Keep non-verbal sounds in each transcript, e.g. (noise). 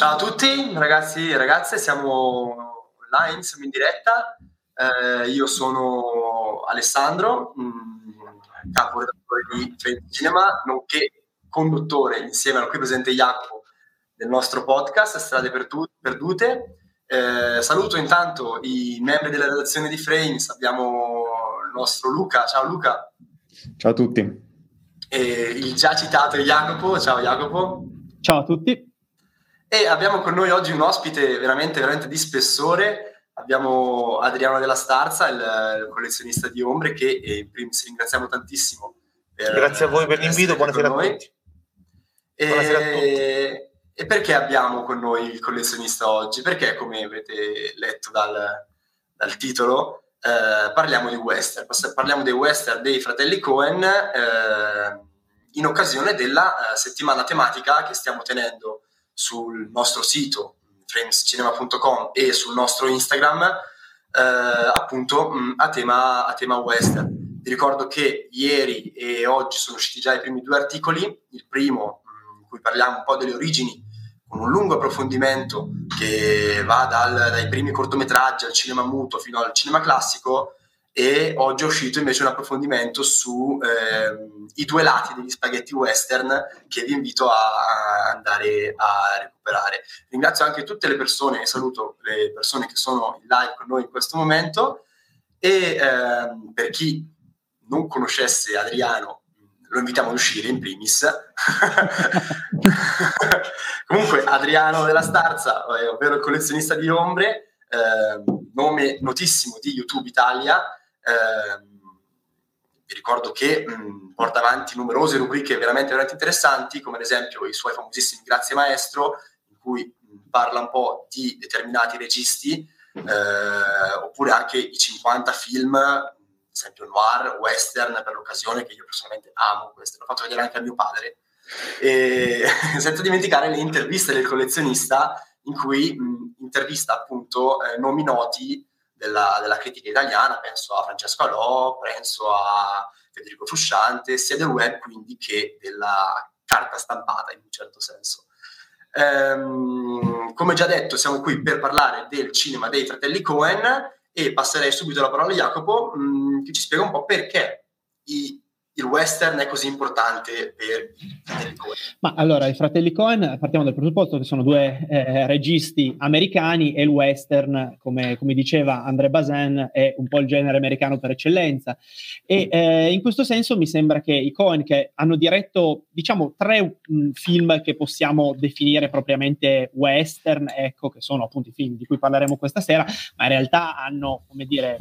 Ciao a tutti ragazzi e ragazze, siamo online, siamo in diretta. Eh, io sono Alessandro, mh, mm, capo redattore di Trend Cinema, nonché conduttore insieme al qui presente Jacopo del nostro podcast Strade Perdute. Eh, saluto intanto i membri della redazione di Frames, abbiamo il nostro Luca, ciao Luca. Ciao a tutti. E il già citato Jacopo, ciao Jacopo. Ciao a tutti. E abbiamo con noi oggi un ospite veramente, veramente di spessore. Abbiamo Adriano della Starza, il, il collezionista di ombre, che in primis ringraziamo tantissimo. Per, Grazie a voi per l'invito, buonasera a tutti. E, buonasera a tutti. E perché abbiamo con noi il collezionista oggi? Perché, come avete letto dal, dal titolo, eh, parliamo di western. Parliamo dei western dei fratelli Cohen eh, in occasione della eh, settimana tematica che stiamo tenendo sul nostro sito framescinema.com e sul nostro Instagram eh, appunto mh, a, tema, a tema western. Vi ricordo che ieri e oggi sono usciti già i primi due articoli, il primo mh, in cui parliamo un po' delle origini con un lungo approfondimento che va dal, dai primi cortometraggi al cinema muto fino al cinema classico e oggi è uscito invece un approfondimento sui eh, due lati degli spaghetti western che vi invito a andare a recuperare. Ringrazio anche tutte le persone saluto le persone che sono in live con noi in questo momento e eh, per chi non conoscesse Adriano lo invitiamo ad uscire in primis. (laughs) Comunque Adriano della Starza, eh, ovvero il collezionista di ombre, eh, nome notissimo di YouTube Italia, vi ricordo che mh, porta avanti numerose rubriche veramente, veramente interessanti, come ad esempio i suoi famosissimi Grazie Maestro, in cui mh, parla un po' di determinati registi, eh, oppure anche i 50 film, ad esempio noir, western per l'occasione, che io personalmente amo, questo l'ho fatto vedere anche a mio padre. E (laughs) senza dimenticare le interviste del collezionista, in cui mh, intervista appunto eh, nomi noti della, della, critica italiana, penso a Francesco Alò, penso a Federico Frusciante, sia del web quindi che della carta stampata in un certo senso. Ehm, come già detto, siamo qui per parlare del cinema dei fratelli Cohen e passerei subito la parola a Jacopo mh, mm, che ci spiega un po' perché i il western è così importante per i fratelli Cohen? Ma allora, i fratelli Cohen, partiamo dal presupposto che sono due eh, registi americani e il western, come, come, diceva André Bazin, è un po' il genere americano per eccellenza. E eh, in questo senso mi sembra che i Cohen, che hanno diretto, diciamo, tre mh, mm, film che possiamo definire propriamente western, ecco, che sono appunto i film di cui parleremo questa sera, ma in realtà hanno, come dire,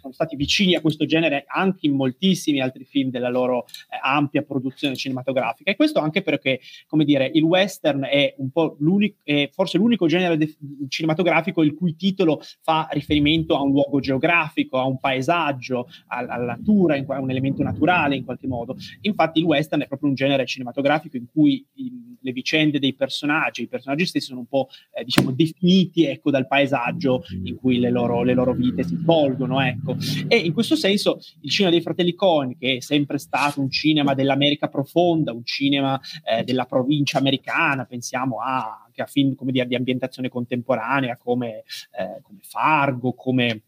sono stati vicini a questo genere anche in moltissimi altri film della loro eh, ampia produzione cinematografica. E questo anche perché, come dire, il western è un po' l'unico, forse l'unico genere de- cinematografico il cui titolo fa riferimento a un luogo geografico, a un paesaggio, a- alla natura, a un elemento naturale in qualche modo. Infatti il western è proprio un genere cinematografico in cui in, le vicende dei personaggi, i personaggi stessi sono un po' eh, diciamo definiti ecco, dal paesaggio in cui le loro, le loro vite si svolgono. Ecco. E in questo senso il cinema dei fratelli Cohen, che è sempre stato un cinema dell'America profonda, un cinema eh, della provincia americana, pensiamo a, anche a film come dire, di ambientazione contemporanea come, eh, come Fargo, come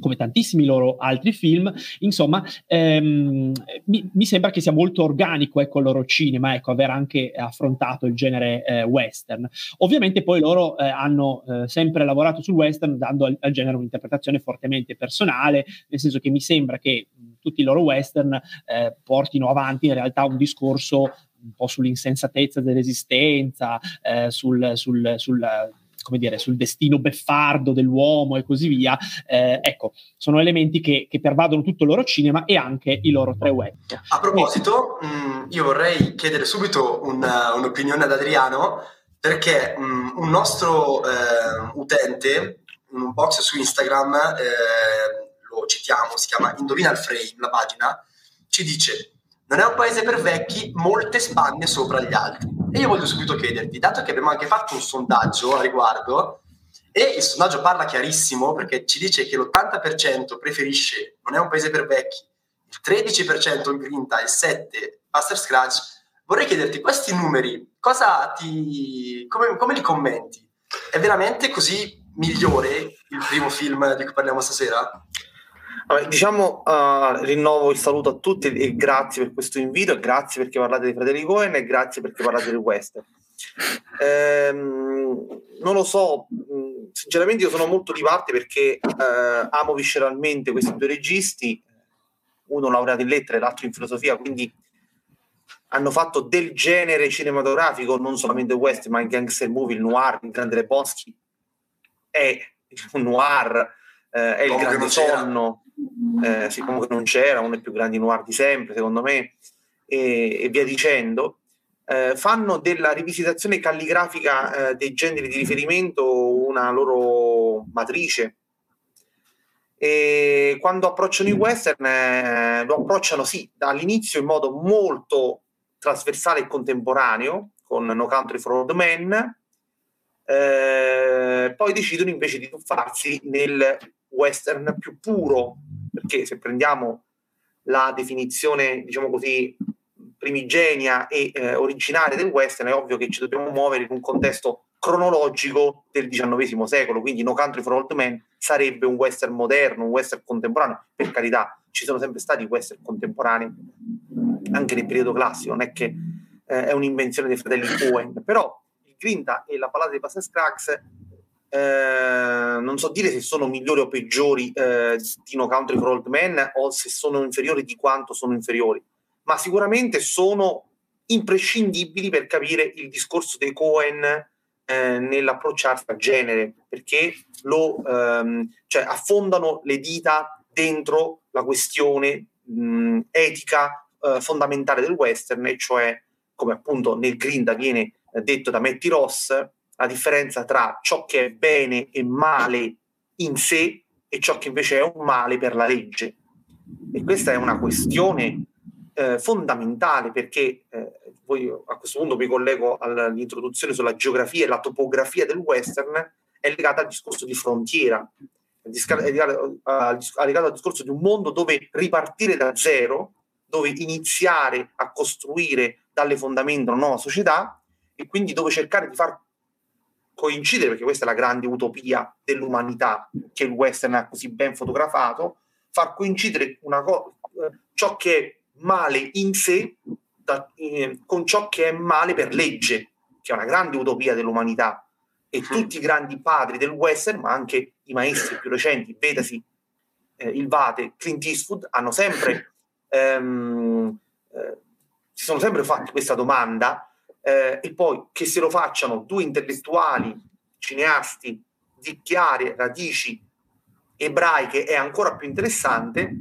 come tantissimi loro altri film, insomma, ehm, mi, mi, sembra che sia molto organico ecco, il loro cinema, ecco, aver anche affrontato il genere eh, western. Ovviamente poi loro eh, hanno eh, sempre lavorato sul western dando al, al, genere un'interpretazione fortemente personale, nel senso che mi sembra che tutti i loro western eh, portino avanti in realtà un discorso un po' sull'insensatezza dell'esistenza, eh, sul, sul, sul come dire, sul destino beffardo dell'uomo e così via. Eh, ecco, sono elementi che, che, pervadono tutto il loro cinema e anche i loro tre web. A proposito, mh, mm, io vorrei chiedere subito una, un'opinione ad Adriano, perché mh, mm, un nostro eh, utente, un box su Instagram, eh, lo citiamo, si chiama Indovina il Frame, la pagina, ci dice non è un paese per vecchi, molte spanne sopra gli altri. E io voglio subito chiederti, dato che abbiamo anche fatto un sondaggio a riguardo, e il sondaggio parla chiarissimo perché ci dice che l'80% preferisce non è un paese per vecchi, il 13% il grinta e il 7% Buster Scratch, vorrei chiederti questi numeri ti, come, come li commenti? È veramente così migliore il primo film di cui parliamo stasera? Vabbè, diciamo, uh, rinnovo il saluto a tutti e grazie per questo invito, e grazie perché parlate di Fratelli Cohen e grazie perché parlate del western. Ehm, non lo so, sinceramente io sono molto di parte perché uh, amo visceralmente questi due registi, uno laureato in lettere, l'altro in filosofia, quindi hanno fatto del genere cinematografico, non solamente western, ma anche gangster movie, il noir, il Grande Lebowski, è un noir, eh, è il grande sonno, eh, comunque non c'era, uno dei più grandi noir di sempre, secondo me, e, e via dicendo. Eh, fanno della rivisitazione calligrafica eh, dei generi di riferimento una loro matrice. E quando approcciano i western, eh, lo approcciano sì, dall'inizio in modo molto trasversale e contemporaneo, con No Country for Old Men, eh, poi decidono invece di tuffarsi nel western più puro, perché se prendiamo la definizione, diciamo così, primigenia e eh, originale del western, è ovvio che ci dobbiamo muovere in un contesto cronologico del XIX secolo, quindi No Country for Old Men sarebbe un western moderno, un western contemporaneo, per carità, ci sono sempre stati western contemporanei anche nel periodo classico, non è che eh, è un'invenzione dei fratelli Coen, però il Grinta e la Palata dei Passes Scrax eh, non so dire se sono migliori o peggiori eh, di No Country for Old Men o se sono inferiori di quanto sono inferiori, ma sicuramente sono imprescindibili per capire il discorso dei Cohen eh, nell'approcciarsi al genere, perché lo, ehm, cioè affondano le dita dentro la questione mh, etica eh, fondamentale del western, e cioè, come appunto nel Grinda viene detto da Matty Ross, la differenza tra ciò che è bene e male in sé e ciò che invece è un male per la legge. E questa è una questione eh, fondamentale perché eh, poi a questo punto mi collego all'introduzione sulla geografia e la topografia del western, è legata al discorso di frontiera, è legato al discorso di un mondo dove ripartire da zero, dove iniziare a costruire dalle fondamenta una nuova società e quindi dove cercare di far coincidere, perché questa è la grande utopia dell'umanità che il western ha così ben fotografato, far coincidere co- eh, ciò che è male in sé da, eh, con ciò che è male per legge, che è una grande utopia dell'umanità. E tutti i grandi padri del western, ma anche i maestri più recenti, vedasi eh, il Vate, Clint Eastwood, hanno sempre, (laughs) ehm, eh, si sono sempre fatti questa domanda eh, e poi che se lo facciano due intellettuali, cineasti di chiare radici ebraiche è ancora più interessante,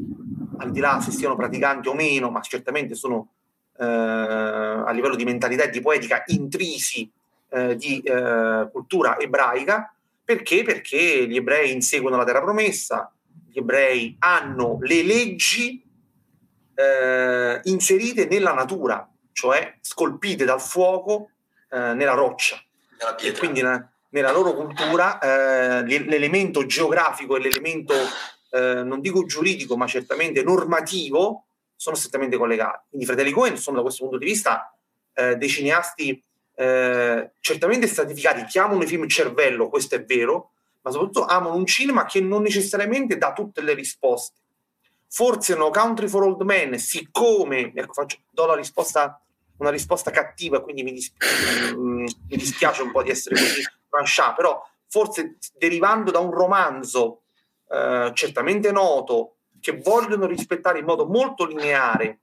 al di là se siano praticanti o meno, ma certamente sono eh, a livello di mentalità e di poetica intrisi eh, di eh, cultura ebraica. Perché? Perché gli ebrei inseguono la terra promessa, gli ebrei hanno le leggi eh, inserite nella natura, cioè scolpite dal fuoco eh, nella roccia. E quindi na- nella loro cultura eh, l'elemento geografico e l'elemento, eh, non dico giuridico, ma certamente normativo, sono strettamente collegati. Quindi i fratelli Cohen sono da questo punto di vista eh, dei cineasti eh, certamente stratificati, chiamano i film cervello, questo è vero, ma soprattutto amano un cinema che non necessariamente dà tutte le risposte. Forse No Country for Old Men, siccome, ecco, faccio, do la risposta una risposta cattiva, quindi mi, dis- mm, mi dispiace un po' di essere così tranchant, però forse derivando da un romanzo eh, certamente noto, che vogliono rispettare in modo molto lineare,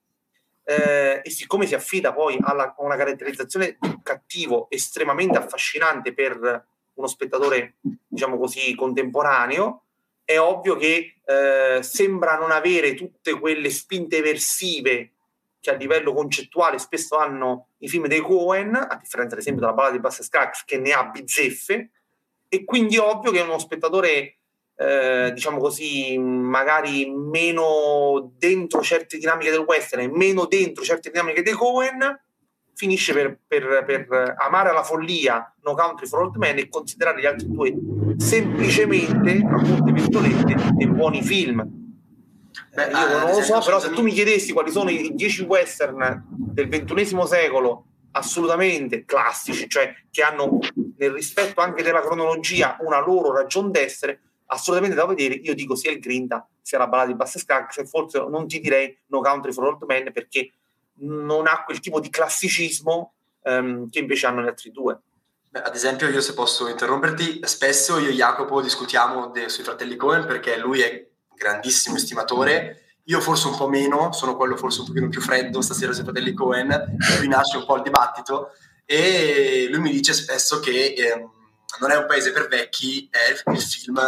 eh, e siccome si affida poi a una caratterizzazione cattivo estremamente affascinante per uno spettatore, diciamo così, contemporaneo, è ovvio che eh, sembra non avere tutte quelle spinte eversive che a livello concettuale spesso hanno i film dei Cohen, a differenza ad esempio della ballata di Basse Scrax che ne ha bizzeffe, e quindi ovvio che uno spettatore, eh, diciamo così, magari meno dentro certe dinamiche del western e meno dentro certe dinamiche dei Cohen, finisce per, per, per amare alla follia No Country for Old Men e considerare gli altri due semplicemente, tra molte virgolette, dei buoni film Beh, io non lo so, però se tu mi chiedessi quali sono i dieci western del ventunesimo secolo assolutamente classici, cioè che hanno nel rispetto anche della cronologia una loro ragione d'essere, assolutamente da vedere. Io dico sia il Grinta sia la ballata di Bassescag, se forse non ti direi No Country for Old Men perché non ha quel tipo di classicismo um, che invece hanno gli altri due. Beh, ad esempio, io se posso interromperti, spesso io e Jacopo discutiamo de- sui fratelli Cohen perché lui è grandissimo estimatore. Io forse un po' meno, sono quello forse un pochino più freddo stasera sui fratelli Cohen, qui nasce un po' il dibattito. E lui mi dice spesso che ehm, non è un paese per vecchi, è il film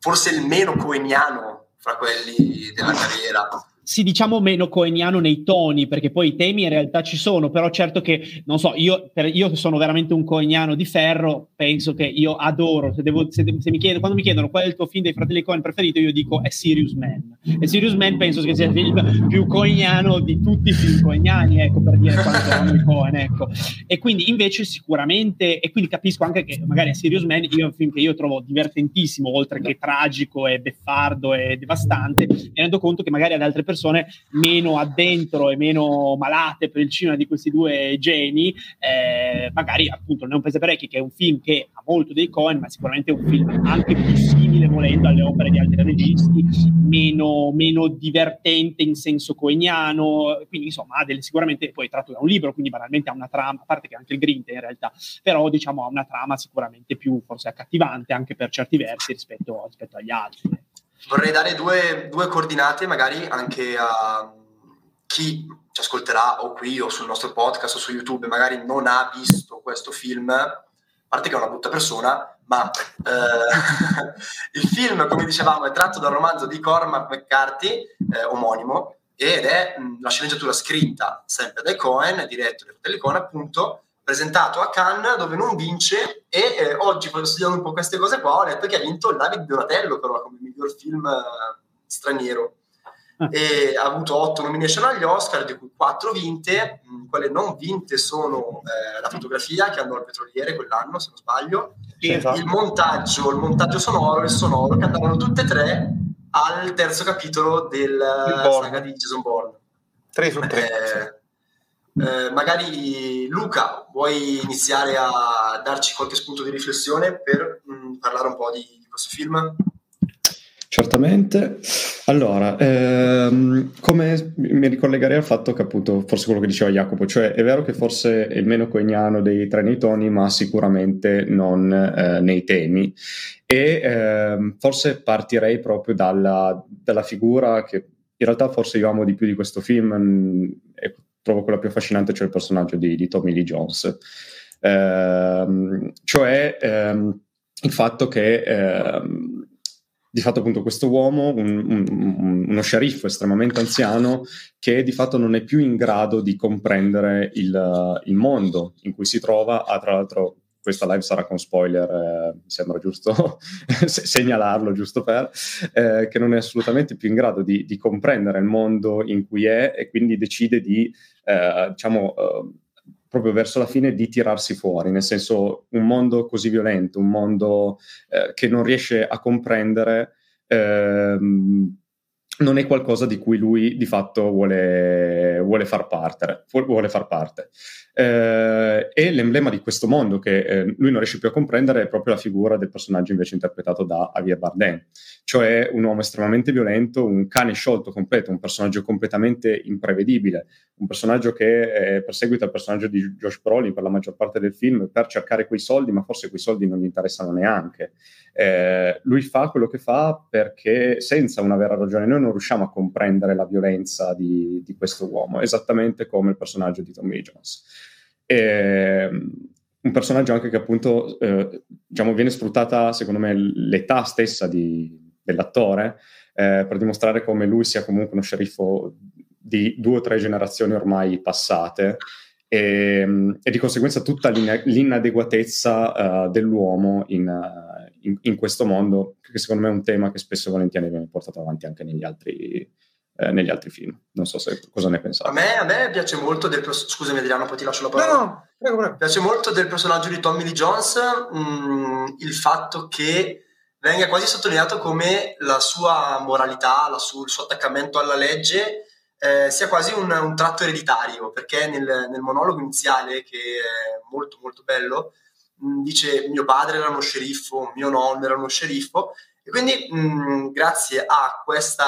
forse il meno coeniano fra quelli della carriera sì, diciamo meno coeniano nei toni, perché poi i temi in realtà ci sono, però certo che, non so, io, per, io sono veramente un coeniano di ferro, penso che io adoro, se, devo, se, se mi chiedono, quando mi chiedono qual è il tuo film dei fratelli Coen preferito, io dico è Sirius Man. E Sirius Man penso che sia il film più coeniano di tutti i film coeniani, ecco, per dire quanto amo i Coen, ecco. E quindi invece sicuramente, e quindi capisco anche che magari a Sirius Man io è un film che io trovo divertentissimo, oltre che tragico e beffardo e devastante, mi rendo conto che magari ad altre persone persone meno addentro e meno malate per il cinema di questi due geni, eh, magari appunto Non è un paese parecchi, che è un film che ha molto dei Cohen, ma sicuramente è un film anche più simile, volendo, alle opere di altri registi, meno, meno divertente in senso coeniano, quindi insomma ha delle, sicuramente, poi è tratto da un libro, quindi banalmente ha una trama, a parte che anche il Grinte in realtà, però diciamo ha una trama sicuramente più forse accattivante anche per certi versi rispetto, rispetto agli altri. Vorrei dare due, due coordinate magari anche a chi ci ascolterà o qui o sul nostro podcast o su YouTube magari non ha visto questo film, a parte che è una brutta persona, ma eh, (laughs) il film, come dicevamo, è tratto dal romanzo di Cormac McCarthy, eh, omonimo, ed è mh, la sceneggiatura scritta sempre dai Cohen, diretto dai fratelli Cohen, appunto, presentato a Cannes dove non vince e eh, oggi studiando un po' queste cose qua ho letto che ha vinto il David Donatello però come miglior film eh, straniero. Ah. e ha avuto otto nomination agli Oscar di cui quattro vinte. Mh, quelle non vinte sono eh, la fotografia che andò al petroliere quell'anno se non sbaglio. Sì, esatto. il montaggio il montaggio sonoro e il sonoro che andavano tutte e tre al terzo capitolo del saga di Jason Bourne. 3 su 3 eh, magari Luca, vuoi iniziare a darci qualche spunto di riflessione per mh, mm, parlare un po' di, di, questo film? Certamente. Allora, ehm, come mi ricollegherei al fatto che appunto, forse quello che diceva Jacopo, cioè è vero che forse è il meno coignano dei tre nei toni, ma sicuramente non eh, nei temi. E ehm, forse partirei proprio dalla, dalla, figura che in realtà forse io amo di più di questo film, mh, trovo quella più affascinante, cioè il personaggio di, di Tommy Lee Jones. Ehm, cioè ehm, il fatto che ehm, di fatto appunto questo uomo, un, un, uno sceriffo estremamente anziano, che di fatto non è più in grado di comprendere il, il mondo in cui si trova, ha tra l'altro questa live sarà con spoiler, eh, mi sembra giusto (laughs) segnalarlo, giusto per, eh, che non è assolutamente più in grado di, di, comprendere il mondo in cui è e quindi decide di, eh, diciamo, eh, proprio verso la fine di tirarsi fuori, nel senso un mondo così violento, un mondo eh, che non riesce a comprendere. Ehm, non è qualcosa di cui lui di fatto vuole, vuole far parte. Vuole far parte. Eh, e l'emblema di questo mondo che eh, lui non riesce più a comprendere è proprio la figura del personaggio invece interpretato da Javier Bardem, cioè un uomo estremamente violento, un cane sciolto completo, un personaggio completamente imprevedibile, un personaggio che eh, perseguita il personaggio di Josh Brolin per la maggior parte del film per cercare quei soldi, ma forse quei soldi non gli interessano neanche. Eh, lui fa quello che fa perché senza una vera ragione noi non riusciamo a comprendere la violenza di, di questo uomo, esattamente come il personaggio di Tommy Jones. E, ehm, un personaggio anche che appunto eh, diciamo, viene sfruttata secondo me l'età stessa di, dell'attore eh, per dimostrare come lui sia comunque uno sceriffo di due o tre generazioni ormai passate e, ehm, e di conseguenza tutta l'inadeguatezza uh, dell'uomo in, uh, in, in, questo mondo che secondo me è un tema che spesso e volentieri viene portato avanti anche negli altri, eh, negli altri film. Non so se, cosa ne pensate. A me, a me piace molto del personaggio. Scusami, Adriano, poi ti lascio la parola. No, no, prego, prego. Piace molto del personaggio di Tommy Lee Jones mh, mm, il fatto che venga quasi sottolineato come la sua moralità, la su, il suo attaccamento alla legge eh, sia quasi un, un, tratto ereditario, perché nel, nel, monologo iniziale, che è molto molto bello, dice mio padre era uno sceriffo, mio nonno era uno sceriffo, e quindi mh, grazie a questa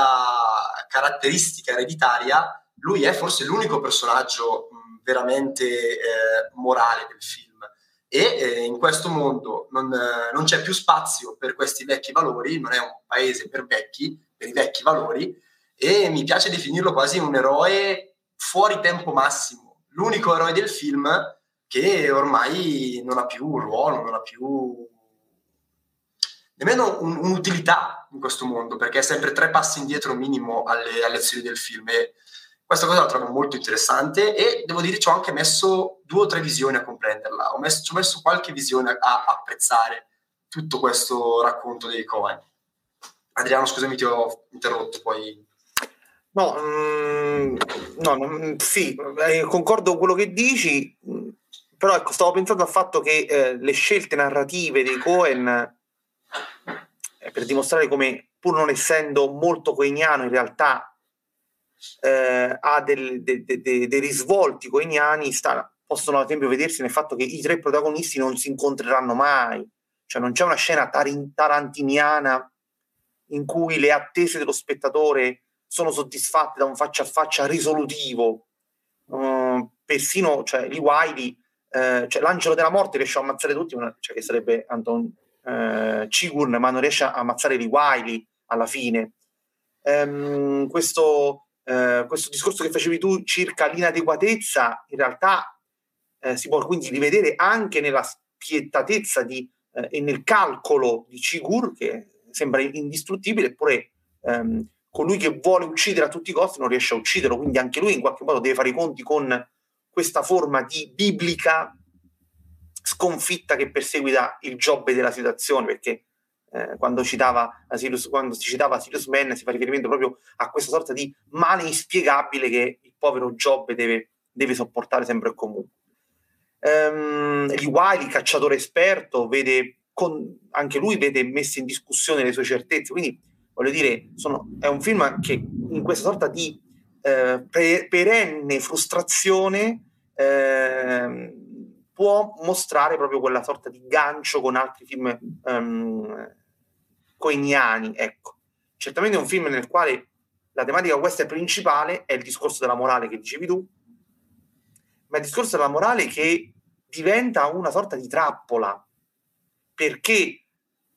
caratteristica ereditaria, lui è forse l'unico personaggio mh, veramente eh, morale del film. E eh, in questo mondo non, non c'è più spazio per questi vecchi valori, non è un paese per vecchi, per i vecchi valori, e mi piace definirlo quasi un eroe fuori tempo massimo, l'unico eroe del film che ormai non ha più un ruolo, non ha più nemmeno un, un'utilità in questo mondo, perché è sempre tre passi indietro minimo alle, alle azioni del film. E questa cosa la trovo molto interessante e devo dire ci ho anche messo due o tre visioni a comprenderla, ho messo, ci ho messo qualche visione a, a apprezzare tutto questo racconto dei Cohen. Adriano, scusami, ti ho interrotto, poi No, mm, no, sì, eh, concordo con quello che dici, però ecco, stavo pensando al fatto che eh, le scelte narrative dei Cohen, eh, per dimostrare come, pur non essendo molto coeniano, in realtà eh, ha del, de, de, de, dei risvolti coeniani, sta, possono ad esempio vedersi nel fatto che i tre protagonisti non si incontreranno mai, cioè non c'è una scena tarin, tarantiniana in cui le attese dello spettatore sono soddisfatte da un faccia a faccia risolutivo. Uh, persino cioè, Lee Wiley, eh, cioè, l'angelo della morte riesce a ammazzare tutti, cioè, che sarebbe Anton eh, Cigurn, ma non riesce a ammazzare Lee Wiley alla fine. Um, questo, eh, questo, discorso che facevi tu circa l'inadeguatezza, in realtà eh, si può quindi rivedere anche nella spietatezza di, eh, e nel calcolo di Cigur, che sembra indistruttibile, eppure ehm, colui che vuole uccidere a tutti i costi non riesce a ucciderlo, quindi anche lui in qualche modo deve fare i conti con questa forma di biblica sconfitta che perseguita il Giobbe della situazione, perché eh, quando, citava Sirius, quando si citava Sirius Man si fa riferimento proprio a questa sorta di male inspiegabile che il povero Giobbe deve, deve sopportare sempre e comunque. Um, Lee Wiley, cacciatore esperto, vede con, anche lui vede messe in discussione le sue certezze, quindi voglio dire, sono, è un film che in questa sorta di eh, pre- perenne frustrazione eh, può mostrare proprio quella sorta di gancio con altri film um, coiniani, ecco. Certamente è un film nel quale la tematica western principale è il discorso della morale che dicevi tu, ma il discorso della morale che diventa una sorta di trappola, perché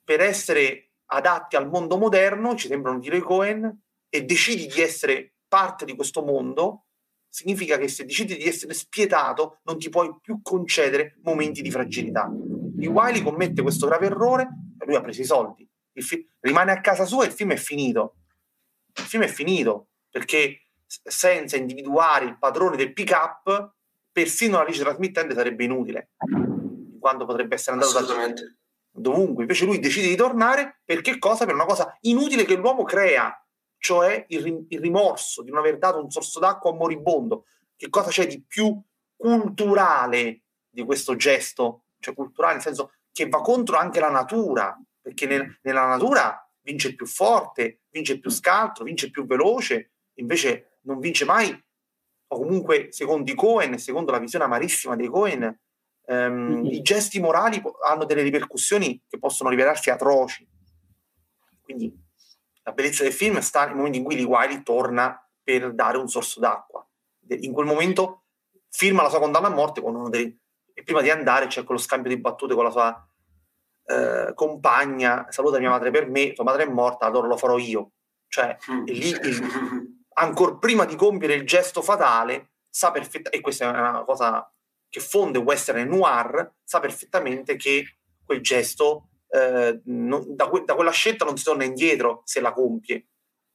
per essere adatti al mondo moderno, ci sembrano dire Cohen, e decidi di essere parte di questo mondo, significa che se decidi di essere spietato non ti puoi più concedere momenti di fragilità. Lee Wiley commette questo grave errore e lui ha preso i soldi. Fi- rimane a casa sua e il film è finito. Il film è finito perché senza individuare il padrone del pick-up, persino la legge trasmittente sarebbe inutile, quando potrebbe essere andato da dovunque. Invece lui decide di tornare per che cosa? Per una cosa inutile che l'uomo crea, cioè il, il rimorso di non aver dato un sorso d'acqua a un moribondo. Che cosa c'è di più culturale di questo gesto? Cioè culturale nel senso che va contro anche la natura, perché nel, nella natura vince il più forte, vince il più scaltro, vince il più veloce, invece non vince mai, o comunque secondo i Cohen, secondo la visione amarissima dei Cohen, Um, mm-hmm. I gesti morali hanno delle ripercussioni che possono rivelarsi atroci. Quindi la bellezza del film sta nel momento in cui Lee Wiley torna per dare un sorso d'acqua. In quel momento firma la sua condanna a morte con uno dei... e prima di andare c'è quello scambio di battute con la sua eh, compagna, saluta mia madre per me, tua madre è morta, allora lo farò io. Cioè, mm. lì, il, ancora prima di compiere il gesto fatale, sa perfettamente, e questa è una cosa che fonde western e noir sa perfettamente che quel gesto, eh, non, da, que- da, quella scelta non si torna indietro se la compie.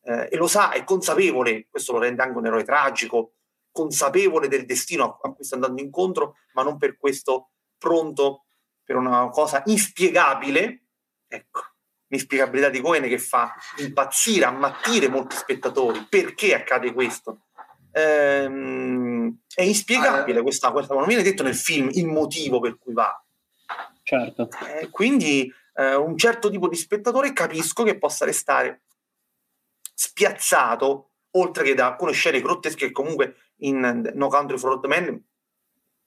Eh, e lo sa, è consapevole, questo lo rende anche un eroe tragico, consapevole del destino a, cui sta andando incontro, ma non per questo pronto per una cosa inspiegabile, ecco, l'inspiegabilità di Cohen che fa impazzire, ammattire molti spettatori. Perché accade questo? ehm, è inspiegabile questa, questa, non viene detto nel film il motivo per cui va. Certo. Eh, quindi eh, un certo tipo di spettatore capisco che possa restare spiazzato oltre che da alcune scene grottesche che comunque in No Country for Old Men,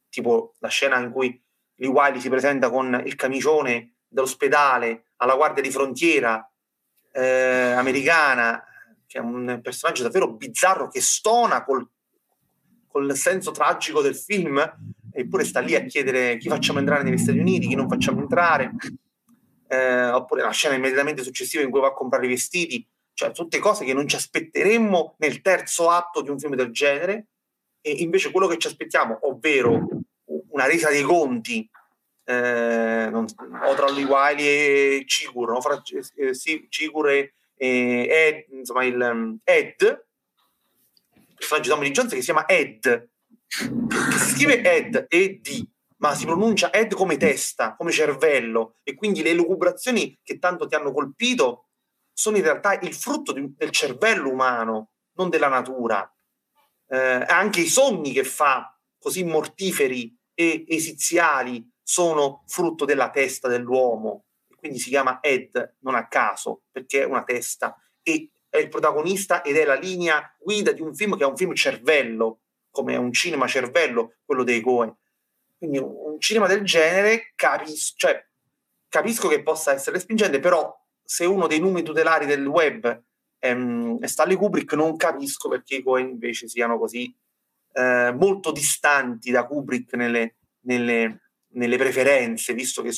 tipo la scena in cui Lee Wiley si presenta con il camicione dell'ospedale alla guardia di frontiera eh, americana, che è un personaggio davvero bizzarro che stona col, col senso tragico del film, eppure sta lì a chiedere chi facciamo entrare negli Stati Uniti, chi non facciamo entrare. Eh, oppure la scena immediatamente successiva in cui va a comprare i vestiti, cioè tutte cose che non ci aspetteremmo nel terzo atto di un film del genere, e invece quello che ci aspettiamo, ovvero una resa dei conti eh, non, o tra Lee Wiley e Cigur, no? fra eh, sì, Cigur e, e Ed, insomma, il, um, Ed, il personaggio di Tommy Jones che si chiama Ed, si scrive Ed, E-D, ma si pronuncia Ed come testa, come cervello, e quindi le lucubrazioni che tanto ti hanno colpito sono in realtà il frutto di, del cervello umano, non della natura. Eh, anche i sogni che fa, così mortiferi e esiziali, sono frutto della testa dell'uomo, quindi si chiama Ed non a caso, perché è una testa e è il protagonista ed è la linea guida di un film che è un film cervello, come è un cinema cervello, quello dei Coen. Quindi un, cinema del genere capis- cioè, capisco che possa essere spingente, però se uno dei numeri tutelari del web è, è Stanley Kubrick, non capisco perché i Coen invece siano così eh, molto distanti da Kubrick nelle, nelle, nelle preferenze, visto che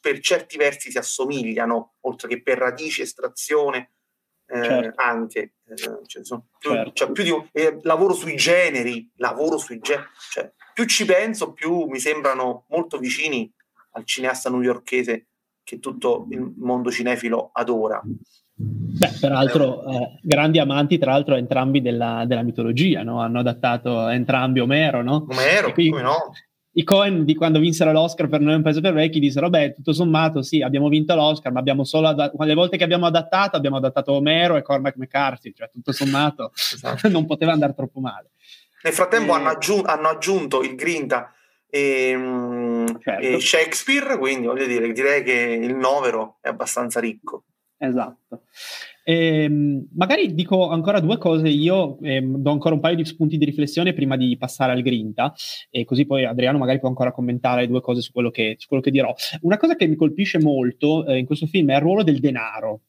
per certi versi si assomigliano, oltre che per radici, estrazione, eh, certo. anche. Eh, cioè, più, certo. cioè, più di, eh, lavoro sui generi, lavoro sui generi, cioè, più ci penso, più mi sembrano molto vicini al cineasta newyorchese che tutto il mondo cinefilo adora. Beh, peraltro, eh, grandi amanti, tra l'altro, entrambi della, della mitologia, no? Hanno adattato entrambi Omero, no? Omero, quindi, come no? i Cohen di quando vinsero l'Oscar per Noi un paese per vecchi dissero beh tutto sommato sì abbiamo vinto l'Oscar ma abbiamo solo ad- le volte che abbiamo adattato abbiamo adattato Omero e Cormac McCarthy cioè tutto sommato esatto. (laughs) non poteva andare troppo male nel frattempo e... hanno, aggiun- hanno, aggiunto il Grinta e, mm, certo. e Shakespeare quindi voglio dire direi che il novero è abbastanza ricco esatto eh, magari dico ancora due cose, io eh, do ancora un paio di spunti di riflessione prima di passare al grinta e così poi Adriano magari può ancora commentare due cose su quello che, su quello che dirò. Una cosa che mi colpisce molto eh, in questo film è il ruolo del denaro.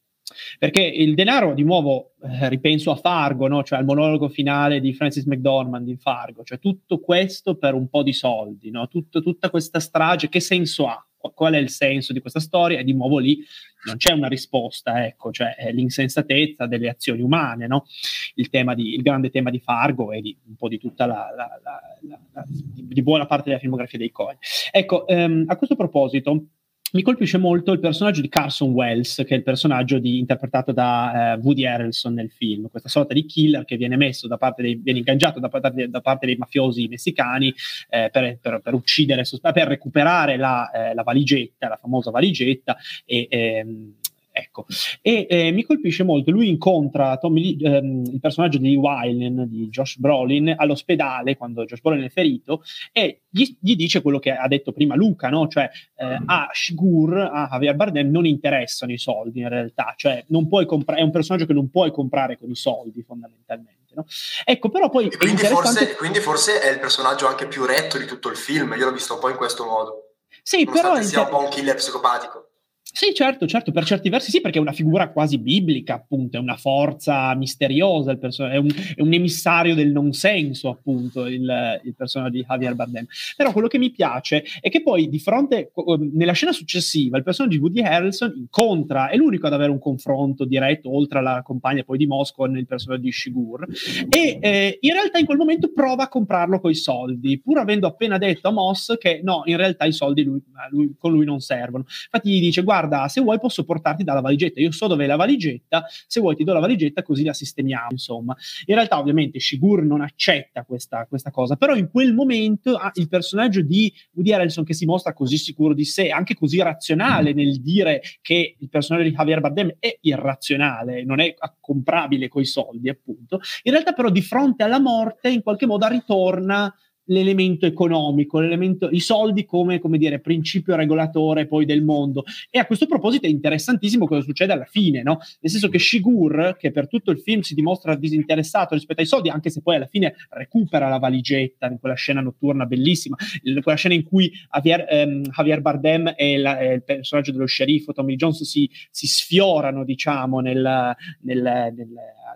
Perché il denaro, di nuovo, eh, ripenso a Fargo, no? cioè al monologo finale di Francis McDormand in Fargo, cioè tutto questo per un po' di soldi, no? Tutto, tutta questa strage, che senso ha? qual è il senso di questa storia e di nuovo lì non c'è una risposta, ecco, cioè l'insensatezza delle azioni umane, no? il, di, il, grande tema di Fargo e di un po' di tutta la, la, la, di, di, buona parte della filmografia dei Coen. Ecco, ehm, a questo proposito, mi colpisce molto il personaggio di Carson Wells, che è il personaggio di, interpretato da uh, Woody Harrelson nel film, questa sorta di killer che viene messo da parte dei, viene ingaggiato da, da, da parte dei mafiosi messicani eh, per, per, per, uccidere, per recuperare la, eh, la, valigetta, la famosa valigetta e ehm, Ecco. E eh, mi colpisce molto, lui incontra Tommy, ehm, il personaggio di Wylen, di Josh Brolin, all'ospedale quando Josh Brolin è ferito e gli, gli dice quello che ha detto prima Luca, no? cioè eh, a Shigur, a Javier Bardem non interessano i soldi in realtà, cioè compra- è un personaggio che non puoi comprare con i soldi fondamentalmente. No? Ecco, però poi... Quindi forse, quindi, forse, è il personaggio anche più retto di tutto il film, io l'ho visto un po' in questo modo. Sì, però... sia inter- un po' un killer psicopatico. Sì, certo, certo, per certi versi sì, perché è una figura quasi biblica, appunto, è una forza misteriosa, perso- è, un, è, un, emissario del non senso, appunto, il, il, personaggio di Javier Bardem. Però quello che mi piace è che poi di fronte, nella scena successiva, il personaggio di Woody Harrelson incontra, è l'unico ad avere un confronto diretto, oltre alla compagna poi di Moscow, nel personaggio di Shigur, e eh, in realtà in quel momento prova a comprarlo coi soldi, pur avendo appena detto a Moss che no, in realtà i soldi lui, lui, con lui non servono. Infatti gli dice, guarda, guarda, se vuoi posso portarti dalla valigetta, io so dove è la valigetta, se vuoi ti do la valigetta così la sistemiamo, insomma. In realtà ovviamente Shigur non accetta questa, questa cosa, però in quel momento ah, il personaggio di Woody Harrelson che si mostra così sicuro di sé, anche così razionale nel dire che il personaggio di Javier Bardem è irrazionale, non è comprabile coi soldi, appunto. In realtà però di fronte alla morte in qualche modo ritorna l'elemento economico, l'elemento, i soldi come, come dire, principio regolatore poi del mondo. E a questo proposito è interessantissimo cosa succede alla fine, no? Nel senso che Shigur, che per tutto il film si dimostra disinteressato rispetto ai soldi, anche se poi alla fine recupera la valigetta in quella scena notturna bellissima, in quella scena in cui Javier, ehm, Javier Bardem e, la, e, il personaggio dello sceriffo Tommy Jones si, si sfiorano, diciamo, nel, nel, nel,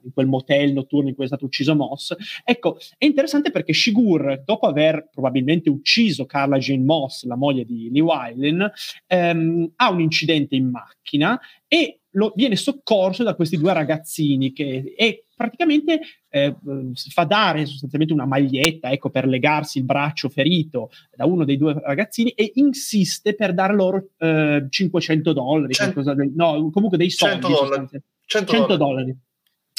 in quel motel notturno in cui è stato ucciso Moss. Ecco, è interessante perché Shigur, dopo aver probabilmente ucciso Carla Jane Moss, la moglie di Lee Wylen, ehm, ha un incidente in macchina e lo, viene soccorso da questi due ragazzini che e praticamente eh, fa dare sostanzialmente una maglietta ecco, per legarsi il braccio ferito da uno dei due ragazzini e insiste per dare loro eh, 500 dollari, 100, del, no, comunque dei soldi. 100 dollari. 100, 100 dollari.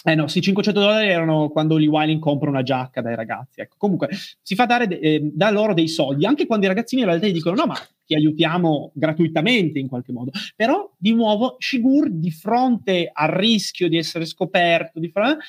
Eh no, sì, 500 dollari erano quando Lee Wiling compra una giacca dai ragazzi. Ecco. Comunque si fa dare eh, da loro dei soldi, anche quando i ragazzini in realtà gli dicono no, ma ti aiutiamo gratuitamente in qualche modo. Però, di nuovo, Shigur, di fronte al rischio di essere scoperto, di fronte,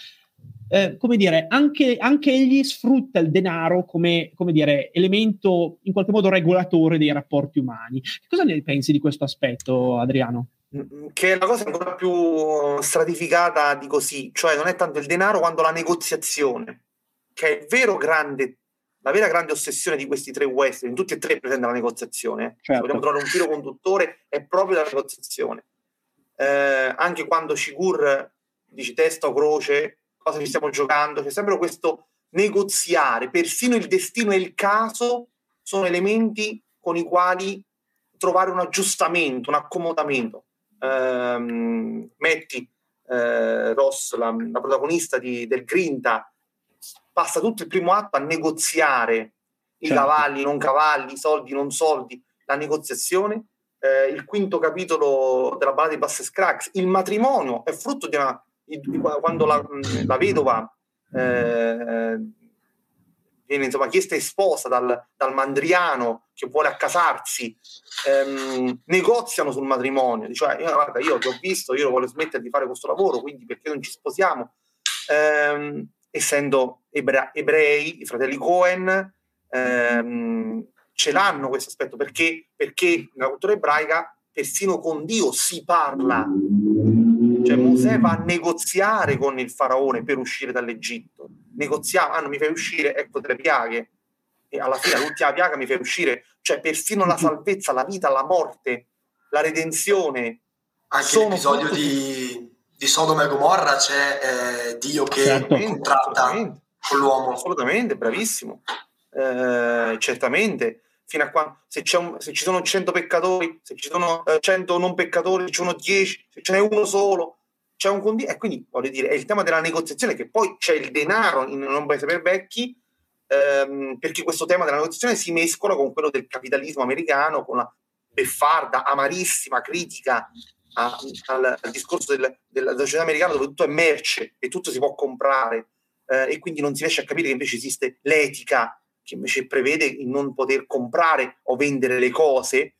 eh, come dire, anche, anche, egli sfrutta il denaro come, come dire, elemento in qualche modo regolatore dei rapporti umani. Che cosa ne pensi di questo aspetto, Adriano? Che è la cosa ancora più stratificata di così, cioè non è tanto il denaro quanto la negoziazione, che è il vero grande, la vera grande ossessione di questi tre western, in tutti e tre presenta la negoziazione, eh. certo. vogliamo trovare un filo conduttore, è proprio la negoziazione. Eh, anche quando Shigur dice testa o croce, cosa ci stiamo giocando, c'è sempre questo negoziare, persino il destino e il caso sono elementi con i quali trovare un aggiustamento, un accomodamento ehm, metti eh, Ross, la, la protagonista di, del Grinta, passa tutto il primo atto a negoziare i certo. cavalli, non cavalli, i soldi, non soldi, la negoziazione. Eh, il quinto capitolo della ballata di Basse Scrax, il matrimonio è frutto di una. Di, di, quando la, la vedova eh, viene insomma chiesta e sposa dal, dal mandriano che vuole accasarsi, ehm, negoziano sul matrimonio, cioè io, guarda, io ti ho visto, io voglio smettere di fare questo lavoro, quindi perché non ci sposiamo? Ehm, essendo ebra- ebrei, i fratelli Cohen, ehm, ce l'hanno questo aspetto, perché, perché nella cultura ebraica persino con Dio si parla. Cioè Mosè va a negoziare con il faraone per uscire dall'Egitto negoziamo, ah non mi fai uscire, ecco delle piaghe, e alla fine l'ultima piaga mi fai uscire, cioè persino la salvezza, la vita, la morte, la redenzione. Anche l'episodio tutti... di, di Sodoma e Gomorra c'è eh, Dio che certo. contratta con l'uomo. Assolutamente, bravissimo. Eh, certamente, fino a quando se, un, se, ci sono 100 peccatori, se ci sono eh, 100 non peccatori, ci sono 10, se ce n'è uno solo, c'è un condiviso, e quindi voglio dire, è il tema della negoziazione che poi c'è il denaro in un paese per vecchi, ehm, perché questo tema della negoziazione si mescola con quello del capitalismo americano, con la beffarda, amarissima critica a, al, al, discorso del, della società americana dove tutto è merce e tutto si può comprare eh, e quindi non si riesce a capire che invece esiste l'etica che invece prevede il non poter comprare o vendere le cose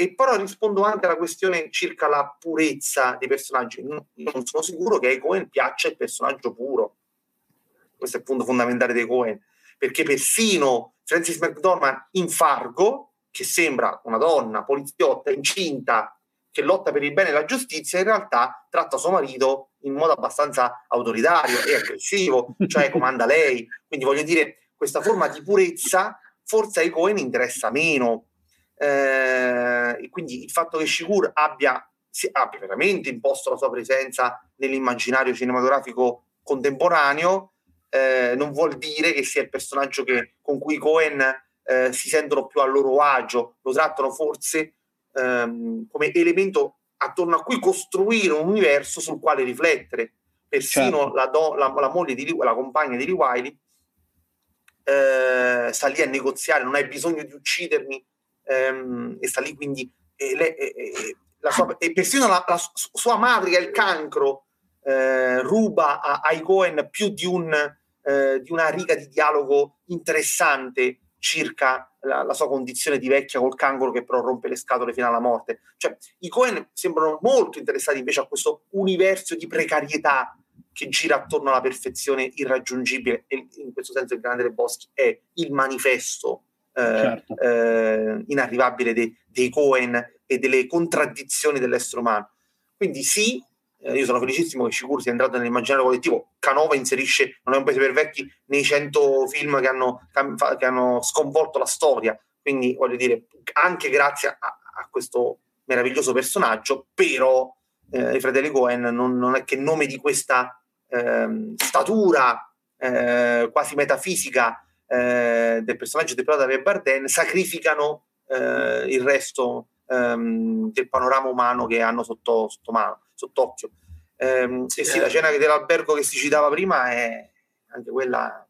e però rispondo anche alla questione circa la purezza dei personaggi. Non, sono sicuro che ai Cohen piaccia il personaggio puro. Questo è il punto fondamentale dei Cohen. Perché persino Francis McDormand in Fargo, che sembra una donna poliziotta incinta che lotta per il bene e la giustizia, in realtà tratta suo marito in modo abbastanza autoritario e aggressivo, cioè comanda lei. Quindi voglio dire, questa forma di purezza forse ai Cohen interessa meno eh, quindi il fatto che Shigur abbia, abbia veramente imposto la sua presenza nell'immaginario cinematografico contemporaneo eh, non vuol dire che sia il personaggio che, con cui Cohen eh, si sentono più a loro agio, lo trattano forse ehm, come elemento attorno a cui costruire un universo sul quale riflettere. Persino certo. la, do, la, la, moglie di la compagna di Lee Wiley eh, sta lì a negoziare, non hai bisogno di uccidermi ehm, e sta lì quindi e, le, e, e, sua, e persino la, la, sua madre che è il cancro eh, ruba a, ai Cohen più di, un, eh, di, una riga di dialogo interessante circa la, la, sua condizione di vecchia col cancro che però rompe le scatole fino alla morte. Cioè, i Cohen sembrano molto interessati invece a questo universo di precarietà che gira attorno alla perfezione irraggiungibile e in questo senso il Grande dei Boschi è il manifesto certo. eh, inarrivabile de, dei Cohen e delle contraddizioni dell'essere umano. Quindi sì, eh, io sono felicissimo che Shikur sia entrato nell'immaginario collettivo. Canova inserisce, non è un paese per vecchi, nei 100 film che hanno, che hanno sconvolto la storia. Quindi voglio dire, anche grazie a, a questo meraviglioso personaggio, però eh, i fratelli Cohen non, non, è che nome di questa eh, statura eh, quasi metafisica eh, del personaggio interpretato da Ray Barden sacrificano eh, il resto ehm, del panorama umano che hanno sotto, sotto mano, sott'occhio. Ehm, e sì, la cena dell'albergo che si citava prima è anche quella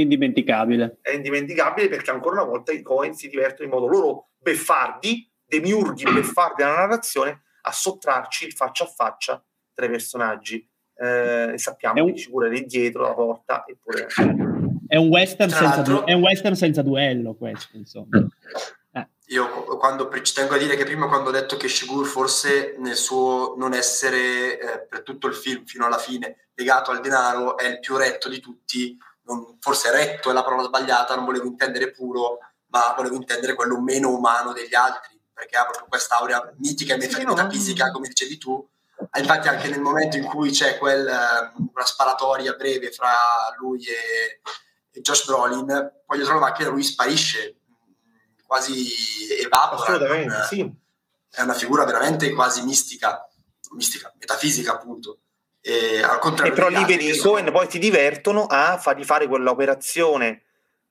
indimenticabile. È indimenticabile perché ancora una volta i Cohen si divertono in modo loro beffardi, demiurghi beffardi della narrazione, a sottrarci il faccia a faccia tra i personaggi. Eh, e sappiamo un... che ci pure lì dietro la porta. Eppure... È un, western senza du- è un western senza duello questo, insomma. Mm. Eh. Io quando, ci tengo a dire che prima quando ho detto che Shigur forse nel suo non essere eh, per tutto il film fino alla fine legato al denaro è il più retto di tutti, non, forse retto è la parola sbagliata, non volevo intendere puro, ma volevo intendere quello meno umano degli altri, perché ha proprio quest'aurea mitica e sì, metafisica, no. come dicevi tu. Infatti anche nel momento in cui c'è quel, ehm, una sparatoria breve fra lui e Josh Brolin, poi dietro la macchina lui sparisce, quasi evapora. Assolutamente, non, sì. È una figura veramente quasi mistica, mistica, metafisica appunto. E, al contrario e però lì vedi i Cohen poi ti divertono a fargli fare quell'operazione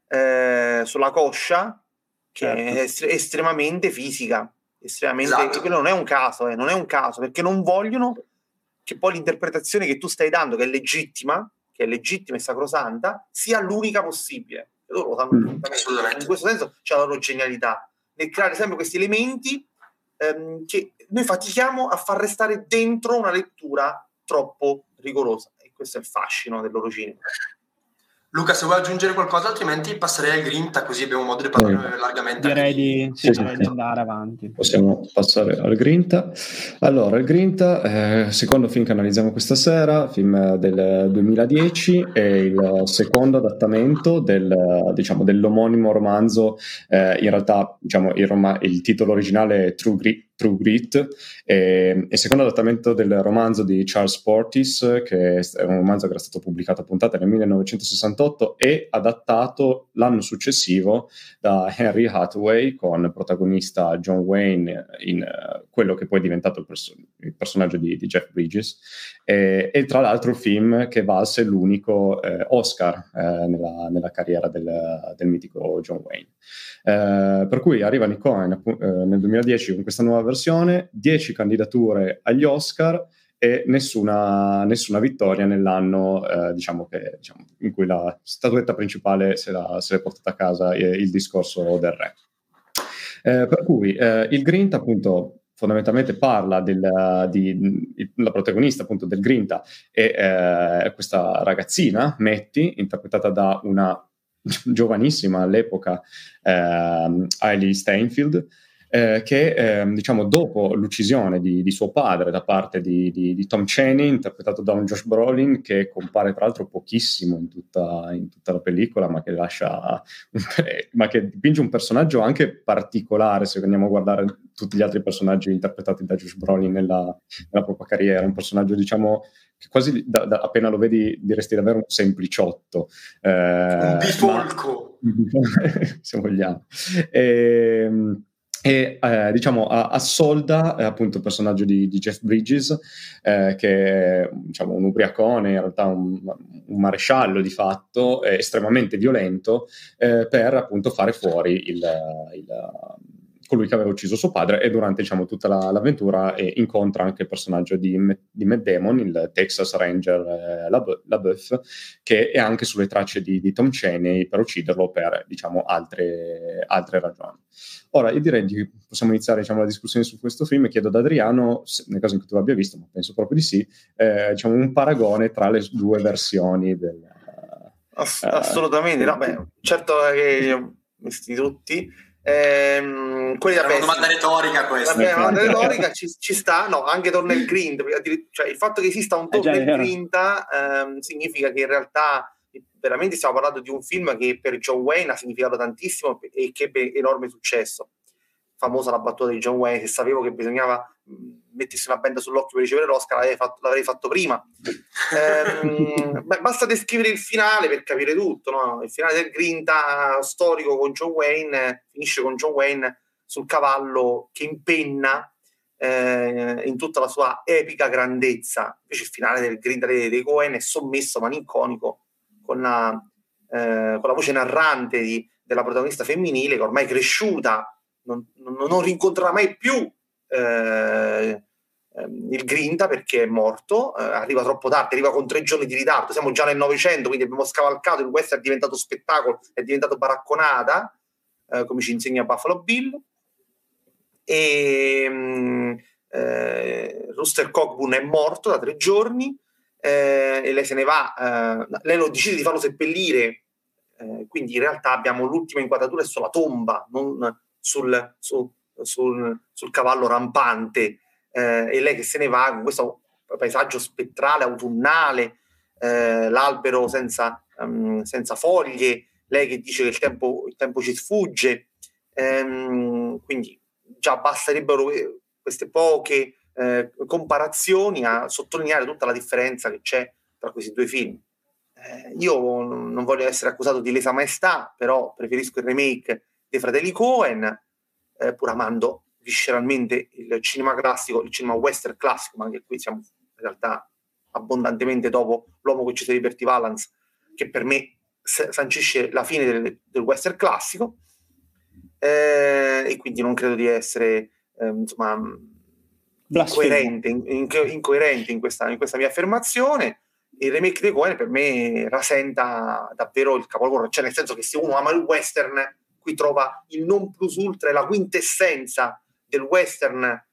eh, sulla coscia che certo. è est- estremamente fisica estremamente esatto. quello non è un caso eh, non è un caso perché non vogliono che poi l'interpretazione che tu stai dando che è legittima che è legittima e sacrosanta sia l'unica possibile. Loro lo sanno mm, assolutamente. In questo senso c'è la loro genialità nel creare sempre questi elementi ehm, che noi fatichiamo a far restare dentro una lettura troppo rigorosa. E questo è il fascino del loro cinema. Luca, se vuoi aggiungere qualcosa, altrimenti passerei al Grinta, così abbiamo modo di parlare largamente. Direi, di, sì, sì, direi di, andare avanti. Possiamo passare al Grinta. Allora, il Grinta, eh, secondo film che analizziamo questa sera, film del 2010, è il secondo adattamento del, diciamo, dell'omonimo romanzo. Eh, in realtà, diciamo, il, rom- il, titolo originale è True Grit, True Grit e il secondo adattamento del romanzo di Charles Portis, che è un romanzo che era stato pubblicato a puntate nel 1968 e adattato l'anno successivo da Henry Hathaway con protagonista John Wayne in uh, quello che poi è diventato il, perso- il personaggio di, di, Jeff Bridges e, e, tra l'altro il film che valse l'unico eh, Oscar eh, nella, nella, carriera del, del, mitico John Wayne. Eh, per cui arriva i Cohen eh, nel 2010 con questa nuova versione, 10 candidature agli Oscar e nessuna, nessuna vittoria nell'anno eh, diciamo che, diciamo, in cui la statuetta principale se, la, se l'è portata a casa eh, il discorso del re. Eh, per cui eh, il Grinta appunto fondamentalmente parla del, di, la protagonista appunto del Grinta è eh, questa ragazzina, Metty, interpretata da una (laughs) giovanissima all'epoca eh, Hailey Steinfeld, eh, che eh, diciamo dopo l'uccisione di, di, suo padre da parte di, di, di, Tom Cheney, interpretato da un Josh Brolin, che compare tra l'altro pochissimo in tutta, in tutta la pellicola, ma che lascia (laughs) ma che dipinge un personaggio anche particolare se andiamo a guardare tutti gli altri personaggi interpretati da Josh Brolin nella, nella propria carriera, un personaggio diciamo che quasi da, da, appena lo vedi diresti davvero un sempliciotto. Eh, un bifolco. Ma, (laughs) se vogliamo. E, ehm, e eh, diciamo assolda eh, appunto il personaggio di, di Jeff Bridges eh, che è diciamo, un ubriacone in realtà un, un maresciallo di fatto estremamente violento eh, per appunto fare fuori il, il colui che aveva ucciso suo padre e durante diciamo, tutta la, l'avventura eh, incontra anche il personaggio di, di Matt Damon, il Texas Ranger eh, LaBeouf, che è anche sulle tracce di, di Tom Cheney per ucciderlo per diciamo, altre, altre, ragioni. Ora, io direi che possiamo iniziare diciamo, la discussione su questo film e chiedo ad Adriano, se, nel caso in cui tu l'abbia visto, ma penso proprio di sì, eh, diciamo, un paragone tra le due versioni del... Ass- assolutamente, no, beh, certo che visti tutti, Ehm, quelli da una domanda retorica questa. Vabbè, una domanda (laughs) retorica ci, ci, sta, no, anche Tornel Green, cioè il fatto che esista un Tornel eh, Green ehm, significa che in realtà veramente stiamo parlando di un film che per John Wayne ha significato tantissimo e che ebbe enorme successo. Famosa la battuta di John Wayne, se sapevo che bisognava mettersi una benda sull'occhio per ricevere l'Oscar, l'avrei fatto, l'avrei fatto prima. (laughs) ehm, beh, basta descrivere il finale per capire tutto. No? Il finale del Grinta storico con John Wayne finisce con John Wayne sul cavallo che impenna eh, in tutta la sua epica grandezza. Invece il finale del Grinta dei, dei Cohen è sommesso, malinconico, con la, eh, con la voce narrante di, della protagonista femminile che ormai è cresciuta, non, non, rincontrerà mai più eh, ehm, il Grinta perché è morto, eh, arriva troppo tardi, arriva con tre giorni di ritardo, siamo già nel Novecento, quindi abbiamo scavalcato, il western è diventato spettacolo, è diventato baracconata, eh, come ci insegna Buffalo Bill. E um, eh, Rooster Cockburn è morto da tre giorni eh, e lei se ne va, eh, lei lo decide di farlo seppellire, quindi in realtà abbiamo l'ultima inquadratura è sulla tomba, non sul, su, sul, sul cavallo rampante, eh, e lei che se ne va con questo paesaggio spettrale, autunnale, eh, l'albero senza, um, senza, foglie, lei che dice che il tempo, il tempo ci sfugge, ehm, quindi già basterebbero queste poche eh, comparazioni a sottolineare tutta la differenza che c'è tra questi due film. Eh, io non voglio essere accusato di lesa maestà, però preferisco il remake dei fratelli Cohen, eh, pur amando visceralmente il cinema classico, il cinema western classico, ma anche qui siamo in realtà abbondantemente dopo L'uomo che ci di Bertie Valance, che per me sancisce la fine del, del western classico, eh, e quindi non credo di essere eh, insomma, incoerente, in, in, incoerente in, questa, in, questa, mia affermazione. Il remake di Cohen per me rasenta davvero il capolavoro, cioè nel senso che se uno ama il western qui trova il non plus ultra e la quintessenza del western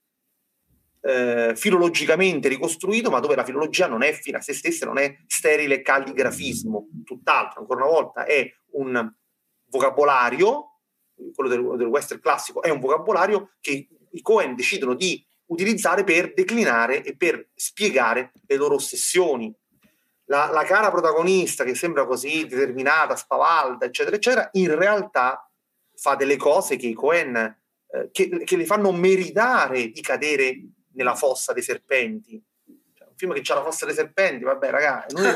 eh, filologicamente ricostruito, ma dove la filologia non è fine a se stessa, non è sterile calligrafismo, tutt'altro, ancora una volta, è un vocabolario, quello del, del western classico, è un vocabolario che i Cohen decidono di utilizzare per declinare e per spiegare le loro ossessioni. La, la cara protagonista che sembra così determinata, spavalda, eccetera, eccetera, in realtà fa delle cose che i Cohen eh, che, che, le fanno meritare di cadere nella fossa dei serpenti. Cioè, un film che c'ha la fossa dei serpenti, vabbè, ragazzi, noi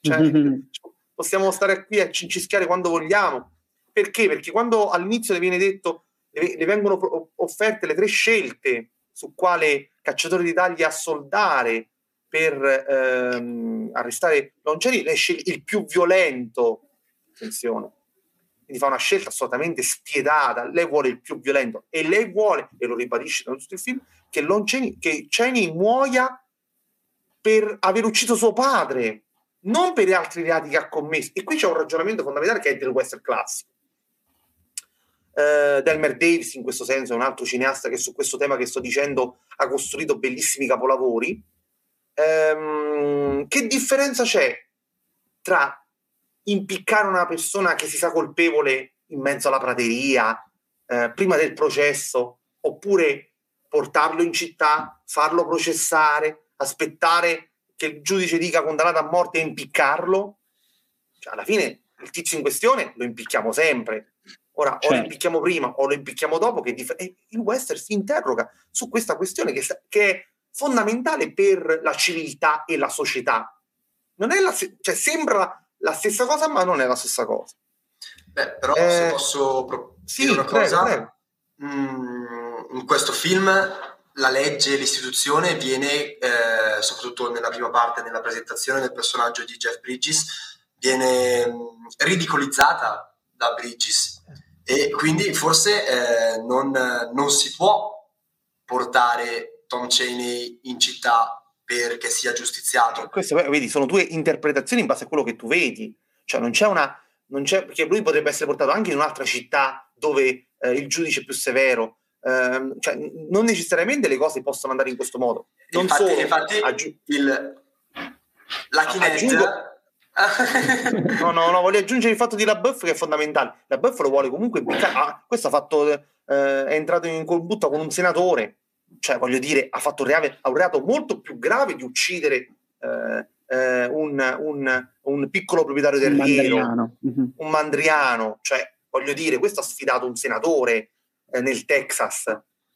cioè, (laughs) possiamo stare qui a cincischiare quando vogliamo. Perché? Perché quando all'inizio le viene detto, le, le vengono offerte le tre scelte su quale cacciatore di tagli assoldare per ehm, arrestare Longeri, sceglie il più violento. Attenzione quindi fa una scelta assolutamente spietata, lei vuole il più violento e lei vuole, e lo ribadisce in tutto il film, che, Lonceni, che Cheney muoia per aver ucciso suo padre, non per gli altri reati che ha commesso. E qui c'è un ragionamento fondamentale che è del western classico. Uh, Delmer Davis, in questo senso, è un altro cineasta che su questo tema che sto dicendo ha costruito bellissimi capolavori. Um, che differenza c'è tra impiccare una persona che si sa colpevole in mezzo alla prateria eh, prima del processo, oppure portarlo in città, farlo processare, aspettare che il giudice dica condannato a morte e impiccarlo. Cioè, alla fine il tizio in questione lo impicchiamo sempre. Ora, certo. o lo certo. impicchiamo prima o lo impicchiamo dopo, che dif- il western si interroga su questa questione che, che, è fondamentale per la civiltà e la società. Non è la, cioè, sembra la stessa cosa, ma non è la stessa cosa. Beh, però eh, se posso pro- sì, dire una cosa, prego, prego. Mm, in questo film la legge, l'istituzione viene, eh, soprattutto nella prima parte, nella presentazione del personaggio di Jeff Bridges, viene mm, ridicolizzata da Bridges e quindi forse eh, non, non si può portare Tom Cheney in città perché sia giustiziato. Queste, vedi, sono due interpretazioni in base a quello che tu vedi. Cioè, non c'è una. Non c'è, perché lui potrebbe essere portato anche in un'altra città dove eh, il giudice è più severo. Eh, cioè, non necessariamente le cose possono andare in questo modo. Non infatti, solo, infatti aggi- il, la Kinect, aggiungo, (laughs) no, no, no, voglio aggiungere il fatto di LaBeouf che è fondamentale. LaBeouf lo vuole comunque ah, questo ha fatto, eh, è entrato in colbutta con un senatore, cioè voglio dire, ha fatto un reato, un reato molto più grave di uccidere eh, eh, un, un, un, piccolo proprietario del un riero, mandriano. Mm-hmm. un mandriano, cioè voglio dire, questo ha sfidato un senatore eh, nel Texas.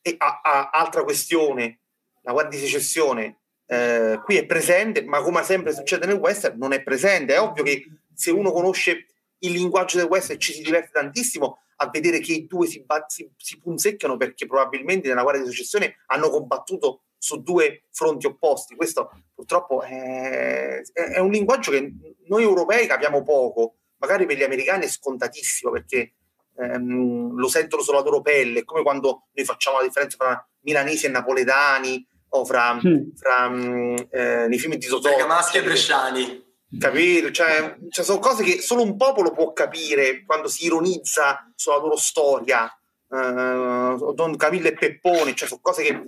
E a, a, altra questione, la Guardia di Secessione eh, qui è presente, ma come sempre succede nel western, non è presente. È ovvio che se uno conosce il linguaggio del western ci si diverte tantissimo a vedere che i due si, si, si punzecchiano perché probabilmente nella guerra di successione hanno combattuto su due fronti opposti. Questo purtroppo è, è, un linguaggio che noi europei capiamo poco, magari per gli americani è scontatissimo perché ehm, lo sentono sulla loro pelle, è come quando noi facciamo la differenza tra milanesi e napoletani o fra, mm. fra mm, eh, nei film di Totò. Bergamaschi e bresciani. Capito? Cioè, cioè, sono cose che solo un popolo può capire quando si ironizza sulla loro storia. Uh, Don Camillo e Peppone, cioè sono cose che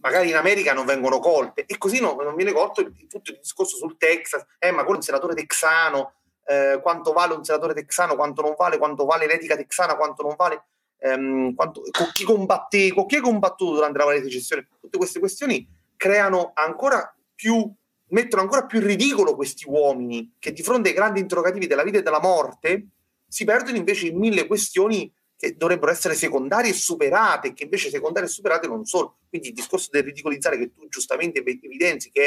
magari in America non vengono colte e così no, non viene colto il, tutto il discorso sul Texas, eh, ma quello è un senatore texano, eh, quanto vale un senatore texano, quanto non vale, quanto vale l'etica texana, quanto non vale ehm, quanto, con chi combatte, con chi hai combattuto durante la varia secessione, tutte queste questioni creano ancora più, mettono ancora più in ridicolo questi uomini che di fronte ai grandi interrogativi della vita e della morte si perdono invece in mille questioni che dovrebbero essere secondarie e superate, che invece secondarie e superate non sono. Quindi il discorso del ridicolizzare che tu giustamente evidenzi che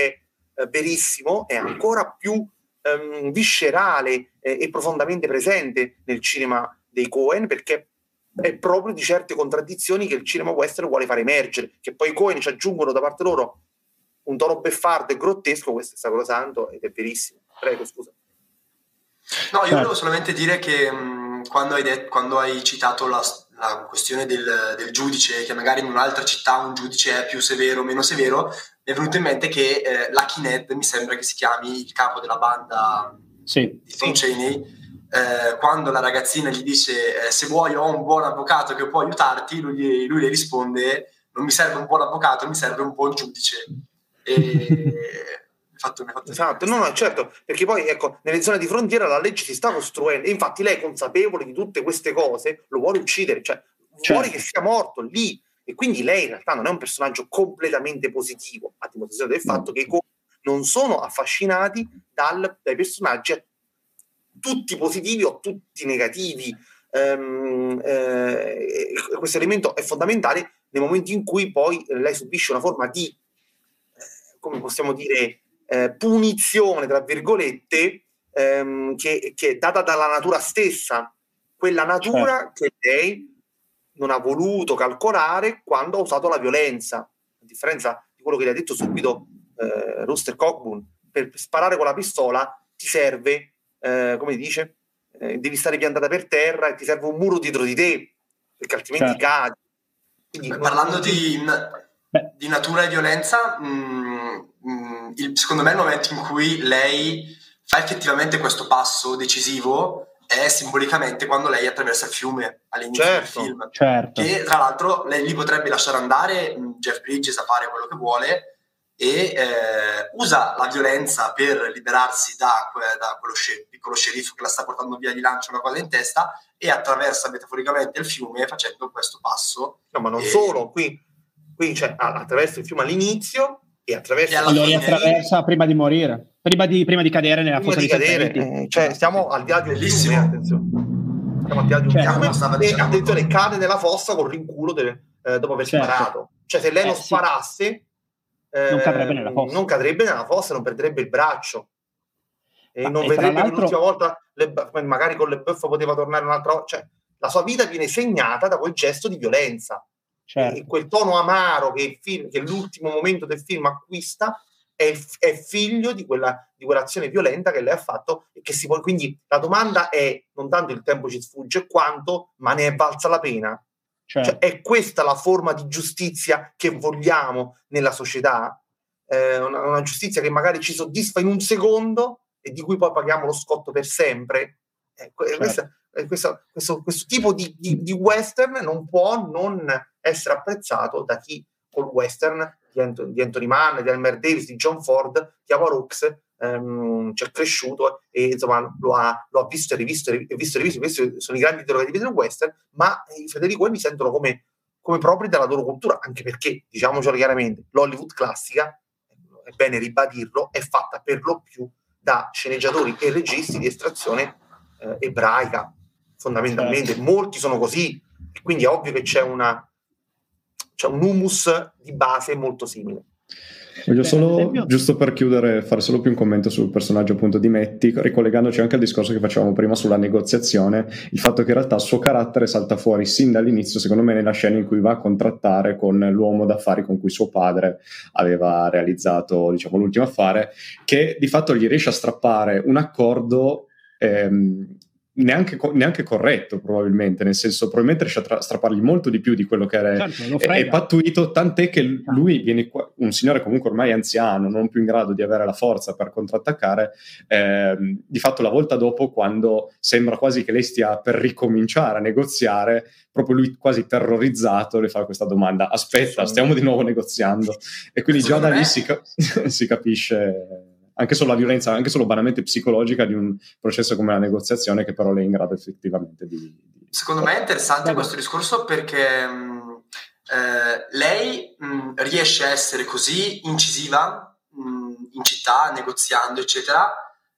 è eh, verissimo è ancora più ehm, viscerale eh, e profondamente presente nel cinema dei Cohen perché è proprio di certe contraddizioni che il cinema western vuole far emergere, che poi i Cohen ci aggiungono da parte loro un tono beffardo e grottesco, questo è sacrosanto ed è verissimo. Prego, scusa. No, io volevo solamente dire che mh, quando, hai det- quando, hai citato la, la questione del, del, giudice, che magari in un'altra città un giudice è più severo o meno severo, mi è venuto in mente che eh, Lucky Ned, mi sembra che si chiami il capo della banda sì. di Tom Cheney, eh, quando la ragazzina gli dice eh, se vuoi ho un buon avvocato che può aiutarti, lui, lui, le risponde non mi serve un buon avvocato, mi serve un buon giudice. E... Fatto, fatto esatto, no, no, certo, perché poi ecco, nelle zone di frontiera la legge si sta costruendo, infatti lei, consapevole di tutte queste cose, lo vuole uccidere, cioè certo. vuole che sia morto lì, e quindi lei in realtà non è un personaggio completamente positivo, a dimostrazione del fatto che i non sono affascinati dal, dai personaggi tutti positivi o tutti negativi. Um, eh, questo elemento è fondamentale nel momento in cui poi lei subisce una forma di, come possiamo dire, eh, punizione, tra virgolette, ehm, che, che, è data dalla natura stessa, quella natura certo. che lei non ha voluto calcolare quando ha usato la violenza, a differenza di quello che le ha detto subito eh, Rooster Cockburn, per sparare con la pistola ti serve eh, come dice, eh, devi stare piantata per terra e ti serve un muro dietro di te, perché altrimenti certo. cadi. Quindi, parlando di, di, natura e violenza, mh, mm, mh, mm, il, secondo me il momento in cui lei fa effettivamente questo passo decisivo è simbolicamente quando lei attraversa il fiume all'inizio certo, del film. Certo. Che tra l'altro lei lì potrebbe lasciare andare mm, Jeff Bridges a fare quello che vuole, e eh, usa la violenza per liberarsi da, da quello scer- piccolo sceriffo che la sta portando via, gli lancia una cosa in testa e attraversa metaforicamente il fiume facendo questo passo. No, ma non e... solo, qui, qui cioè, attraverso il fiume all'inizio e attraverso... E lo attraversa prima di morire, prima di, prima di cadere nella prima fossa di cadere, eh, cioè stiamo al di là di un fiume, attenzione. Stiamo al di là di un certo. fiume e attenzione, cade nella fossa con rinculo del, eh, dopo aver certo. sparato. Cioè se lei non eh, sparasse... Sì non cadrebbe nella fossa. Non cadrebbe nella fossa, non perderebbe il braccio. E Ma non e vedrebbe l'ultima volta, le, magari con le buff poteva tornare un'altra volta. Cioè, la sua vita viene segnata da quel gesto di violenza. Certo. Quel tono amaro che, film, che, l'ultimo momento del film acquista è, è figlio di, quella, di quell'azione violenta che lei ha fatto. E che si può, quindi la domanda è non tanto il tempo ci sfugge, quanto ma ne è valsa la pena. Cioè, cioè, è questa la forma di giustizia che vogliamo nella società? Eh, una, una, giustizia che magari ci soddisfa in un secondo e di cui poi paghiamo lo scotto per sempre? Eh, certo. questa, eh, questo, questo, questo, tipo di, di, di, western non può non essere apprezzato da chi col western di, Anthony, di Anthony Mann, di Elmer Davis, di John Ford, chiama Rooks, ehm, ci è cresciuto e insomma lo ha, lo ha visto e rivisto e rivisto e rivisto. Questi sono i grandi interrogativi del western, ma i Federico mi sentono come, come propri della loro cultura, anche perché, diciamocelo chiaramente, l'Hollywood classica, è bene ribadirlo, è fatta per lo più da sceneggiatori e registi di estrazione eh, ebraica, fondamentalmente. Certo. Molti sono così, quindi è ovvio che c'è, una, c'è un humus di base molto simile. Voglio solo, esempio... giusto per chiudere, fare solo più un commento sul personaggio appunto di Metti, ricollegandoci anche al discorso che facevamo prima sulla negoziazione, il fatto che in realtà il suo carattere salta fuori sin dall'inizio, secondo me, nella scena in cui va a contrattare con l'uomo d'affari con cui suo padre aveva realizzato, diciamo, l'ultimo affare, che di fatto gli riesce a strappare un accordo ehm, neanche, neanche, corretto probabilmente, nel senso probabilmente riesce a tra- strappargli molto di più di quello che era certo, è, è pattuito, tant'è che ah. lui viene qua, un signore comunque ormai anziano, non più in grado di avere la forza per contrattaccare, ehm, di fatto la volta dopo quando sembra quasi che lei stia per ricominciare a negoziare, proprio lui quasi terrorizzato le fa questa domanda, aspetta, stiamo di nuovo negoziando. E quindi già da lì si, (laughs) si capisce anche solo la violenza, anche solo banalmente psicologica di un processo come la negoziazione che però lei è in grado effettivamente di... di... Secondo me è interessante questo discorso perché mh, eh, lei mh, riesce a essere così incisiva mh, in città, negoziando, eccetera,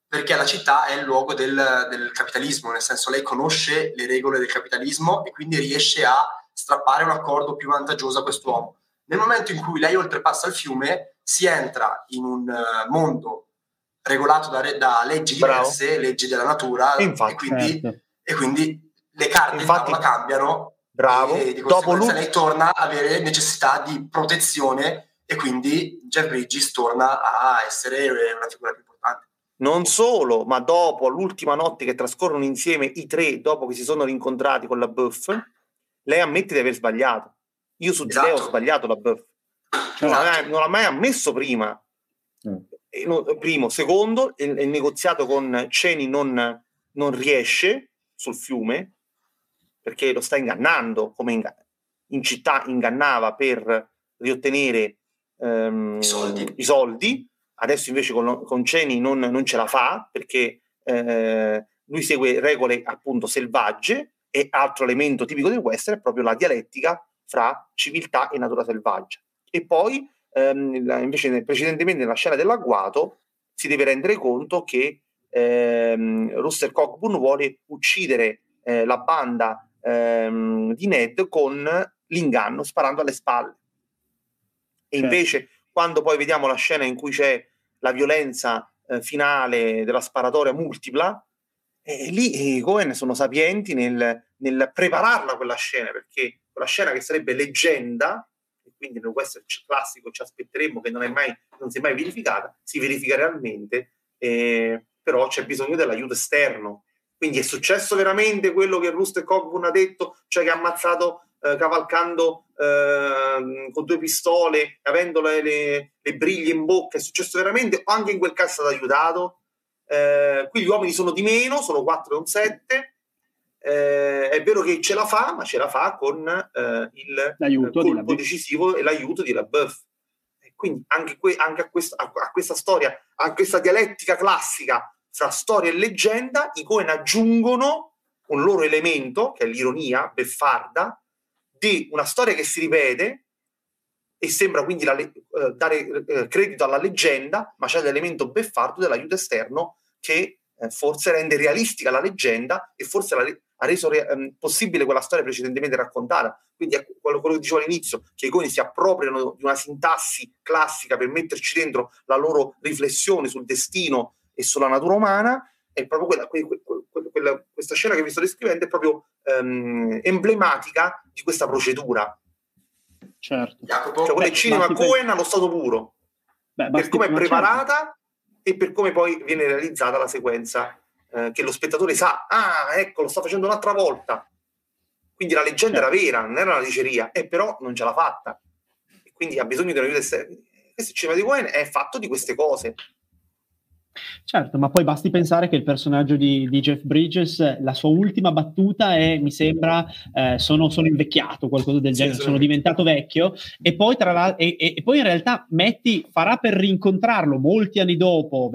perché la città è il luogo del, del capitalismo, nel senso lei conosce le regole del capitalismo e quindi riesce a strappare un accordo più vantaggioso a quest'uomo. Nel momento in cui lei oltrepassa il fiume, si entra in un uh, mondo regolato da, da leggi diverse, Bravo. leggi della natura, Infatti, e, quindi, certo. e, quindi, le carte Infatti, in tavola cambiano. Bravo. E di Dopo lei torna a avere necessità di protezione e quindi Jeff Bridges torna a essere una figura più importante. Non solo, ma dopo l'ultima notte che trascorrono insieme i tre, dopo che si sono rincontrati con la Buff, lei ammette di aver sbagliato. Io su esatto. di lei ho sbagliato la Buff. Cioè, esatto. non l'ha mai ammesso prima. Mm primo. Secondo, il, il negoziato con Ceni non, non, riesce sul fiume perché lo sta ingannando, come in, in città ingannava per riottenere ehm, I, soldi. i, soldi. Adesso invece con, con Ceni non, non, ce la fa perché eh, lui segue regole appunto selvagge e altro elemento tipico del western è proprio la dialettica fra civiltà e natura selvaggia. E poi ehm, invece precedentemente nella scena dell'agguato si deve rendere conto che ehm, Ruster Cockburn vuole uccidere eh, la banda ehm, di Ned con l'inganno sparando alle spalle. E certo. invece quando poi vediamo la scena in cui c'è la violenza eh, finale della sparatoria multipla, eh, lì i Cohen sono sapienti nel, nel prepararla quella scena, perché quella scena che sarebbe leggenda quindi nel western classico ci aspetteremmo che non, mai, non si è mai verificata, si verifica realmente, eh, però c'è bisogno dell'aiuto esterno. Quindi è successo veramente quello che Rust Cockburn ha detto, cioè che ha ammazzato eh, cavalcando eh, con due pistole, avendo le, le, le, briglie in bocca, è successo veramente, o anche in quel caso è stato aiutato. Eh, qui gli uomini sono di meno, sono 4 e un 7, eh, è vero che ce la fa, ma ce la fa con eh, il l'aiuto colpo decisivo e l'aiuto di LaBeouf. Quindi anche, que- anche a, questa, a, a, questa storia, a questa dialettica classica fra storia e leggenda, i Coen aggiungono un loro elemento, che è l'ironia beffarda, di una storia che si ripete e sembra quindi le- eh, dare eh, credito alla leggenda, ma c'è l'elemento beffardo dell'aiuto esterno che eh, forse rende realistica la leggenda e forse la, ha reso re- ehm, possibile quella storia precedentemente raccontata. Quindi è quello, quello che dicevo all'inizio, che i coni si appropriano di una sintassi classica per metterci dentro la loro riflessione sul destino e sulla natura umana, è proprio quella, quella, quella, questa scena che vi sto descrivendo è proprio um, emblematica di questa procedura. Certo. Jacopo, cioè, quello è cinema Cohen allo stato puro. Beh, per come è preparata certo. e per come poi viene realizzata la sequenza eh, che lo spettatore sa, ah, ecco, lo sta facendo un'altra volta. Quindi la leggenda era vera, non era una diceria, e però non ce l'ha fatta. E quindi ha bisogno di una aiuto esterno. Questo cinema di Cohen è fatto di queste cose. Certo, ma poi basti pensare che il personaggio di, di Jeff Bridges, la sua ultima battuta è, mi sembra, eh, sono, sono, invecchiato, qualcosa del genere, sì, sono diventato vecchio, e poi, tra e, e, poi in realtà Matty farà per rincontrarlo molti anni dopo,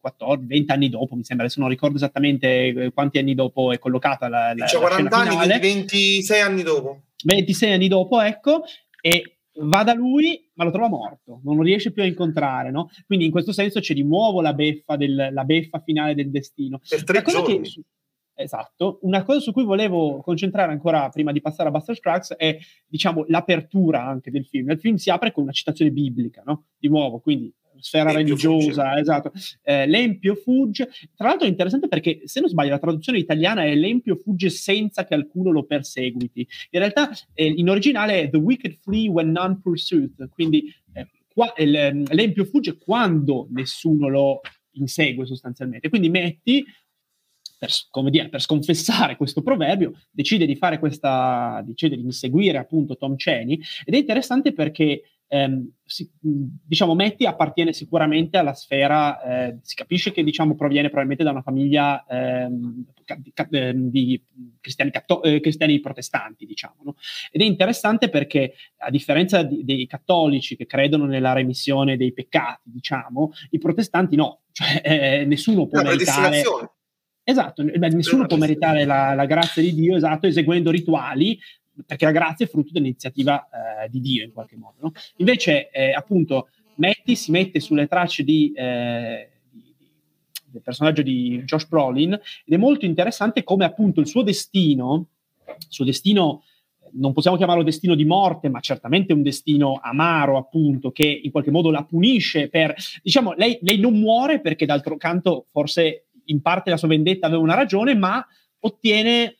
14, 20 anni dopo, mi sembra, adesso non ricordo esattamente eh, quanti anni dopo è collocata la, la, cioè, 40 anni, finale. 26 anni dopo. 26 anni dopo, ecco, e va da lui, ma lo trova morto, non lo riesce più a incontrare, no? Quindi in questo senso c'è di nuovo la beffa, del, la beffa finale del destino. Per tre giorni. Che, esatto. Una cosa su cui volevo concentrare ancora prima di passare a Buster Scruggs è, diciamo, l'apertura anche del film. Il film si apre con una citazione biblica, no? Di nuovo, quindi sfera L'empio religiosa, fugge. esatto. Eh, L'Empio fugge. Tra l'altro è interessante perché, se non sbaglio, la traduzione italiana è L'Empio fugge senza che alcuno lo perseguiti. In realtà eh, in originale è The wicked flee when none pursued, quindi eh, qua, ehm, l'Empio fugge quando nessuno lo insegue sostanzialmente. Quindi metti per, come dire, per sconfessare questo proverbio, decide di fare questa, decide di inseguire appunto Tom Cheney ed è interessante perché ehm, si, diciamo, Metti appartiene sicuramente alla sfera, eh, si capisce che diciamo, proviene probabilmente da una famiglia ehm, ehm, di cristiani, catto- eh, cristiani, protestanti, diciamo. No? Ed è interessante perché, a differenza di, dei cattolici che credono nella remissione dei peccati, diciamo, i protestanti no, (laughs) cioè eh, nessuno può meritare... Esatto, nessuno può meritare la, la, grazia di Dio, esatto, eseguendo rituali perché la grazia è frutto dell'iniziativa eh, di Dio in qualche modo. No? Invece, eh, appunto, Matty si mette sulle tracce di, eh, di, del personaggio di Josh Brolin ed è molto interessante come appunto il suo destino, il suo destino non possiamo chiamarlo destino di morte, ma certamente un destino amaro, appunto, che in qualche modo la punisce per, diciamo, lei, lei non muore perché d'altro canto forse in parte la sua vendetta aveva una ragione, ma ottiene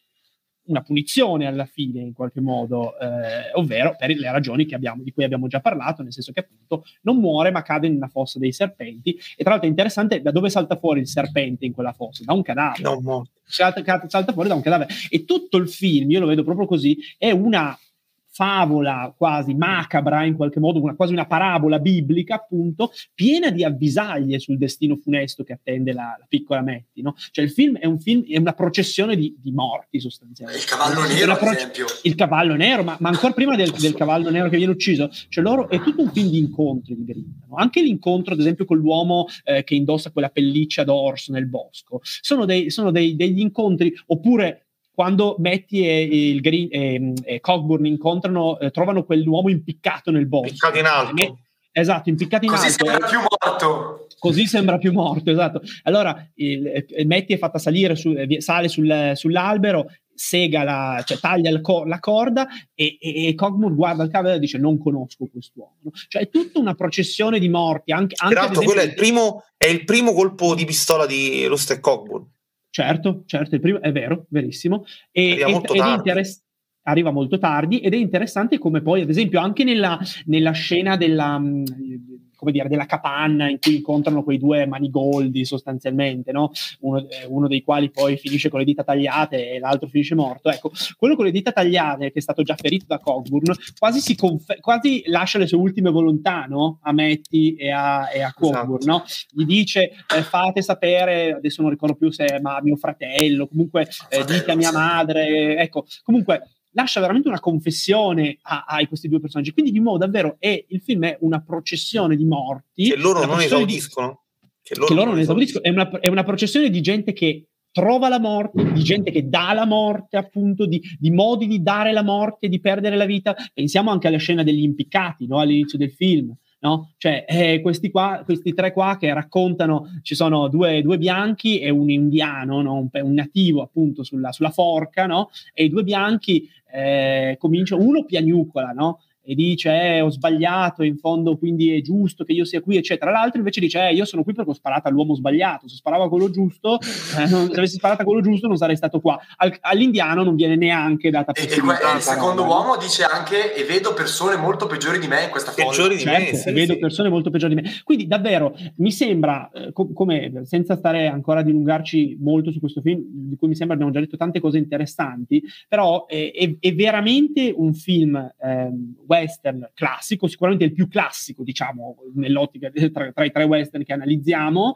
una punizione alla fine in qualche modo, eh, ovvero per le ragioni abbiamo, di cui abbiamo già parlato, nel senso che appunto non muore ma cade nella fossa dei serpenti e tra l'altro è interessante da dove salta fuori il serpente in quella fossa? Da un cadavere. No, no. Salta, salta fuori da un cadavere e tutto il film, io lo vedo proprio così, è una favola quasi macabra in qualche modo, una, quasi una parabola biblica appunto, piena di avvisaglie sul destino funesto che attende la, la piccola Metti. No? Cioè il film è un film, è una processione di, di morti sostanzialmente. Il cavallo nero, pro- ad esempio. Il cavallo nero, ma, ma ancora prima del, del, cavallo nero che viene ucciso, cioè loro, è tutto un film di incontri di Grinta. No? Anche l'incontro, ad esempio, con l'uomo eh, che indossa quella pelliccia d'orso nel bosco. Sono, dei, sono dei, degli incontri, oppure quando Matty e, il Green, e, e Cockburn incontrano, eh, trovano quell'uomo impiccato nel bosco. Impiccato in alto. Esatto, impiccato in Così alto. Così sembra più morto. Così sembra più morto, esatto. Allora, il, il Matty è fatta salire, su, sale sul, sull'albero, sega la, cioè taglia co- la corda e, e, e Cogmore guarda il cavolo e dice non conosco quest'uomo. Cioè è tutta una processione di morti. Anche, anche Peraltro quello è il, primo, è il primo colpo di pistola di Rust e Cogburn. Certo, certo, primo, è vero, verissimo. E, molto ed interess- arriva molto tardi ed è interessante come poi, ad esempio, anche nella, nella scena della, come dire, della capanna in cui incontrano quei due manigoldi sostanzialmente, no? uno, eh, uno, dei quali poi finisce con le dita tagliate e l'altro finisce morto. Ecco, quello con le dita tagliate, che è stato già ferito da Cockburn, quasi, si conf- quasi lascia le sue ultime volontà no? a Matty e a, e a Cockburn. Esatto. No? Gli dice eh, fate sapere, adesso non ricordo più se è ma mio fratello, comunque eh, dite a mia madre, ecco, comunque lascia veramente una confessione a, a, questi due personaggi. Quindi, di nuovo, davvero, è, il film è una processione di morti. Che loro non esaudiscono. Di, che loro, che loro non esaudiscono. È una, è una processione di gente che trova la morte, di gente che dà la morte, appunto, di, di, modi di dare la morte, di perdere la vita. Pensiamo anche alla scena degli impiccati no? all'inizio del film. No? Cioè, eh, questi, qua, questi tre qua che raccontano, ci sono due, due bianchi e un indiano, no? un, un, nativo appunto sulla, sulla forca, no? e i due bianchi eh, cominciano, uno piagnucola, no? E dice eh, ho sbagliato, in fondo quindi è giusto che io sia qui, eccetera. L'altro invece dice eh, io sono qui perché ho sparato all'uomo sbagliato, se sparavo a quello giusto, (laughs) eh, non, se avessi sparato a quello giusto non sarei stato qua. Al, all'indiano non viene neanche data possibilità. E, e il secondo uomo dice anche e vedo persone molto peggiori di me in questa foto. Peggiori di certo, me, sì, vedo sì. persone molto peggiori di me. Quindi davvero mi sembra, eh, com- come senza stare ancora a dilungarci molto su questo film, di cui mi sembra abbiamo già detto tante cose interessanti, però è, è, è veramente un film ehm, western classico, sicuramente il più classico, diciamo, nell'ottica tra, tra i tre western che analizziamo,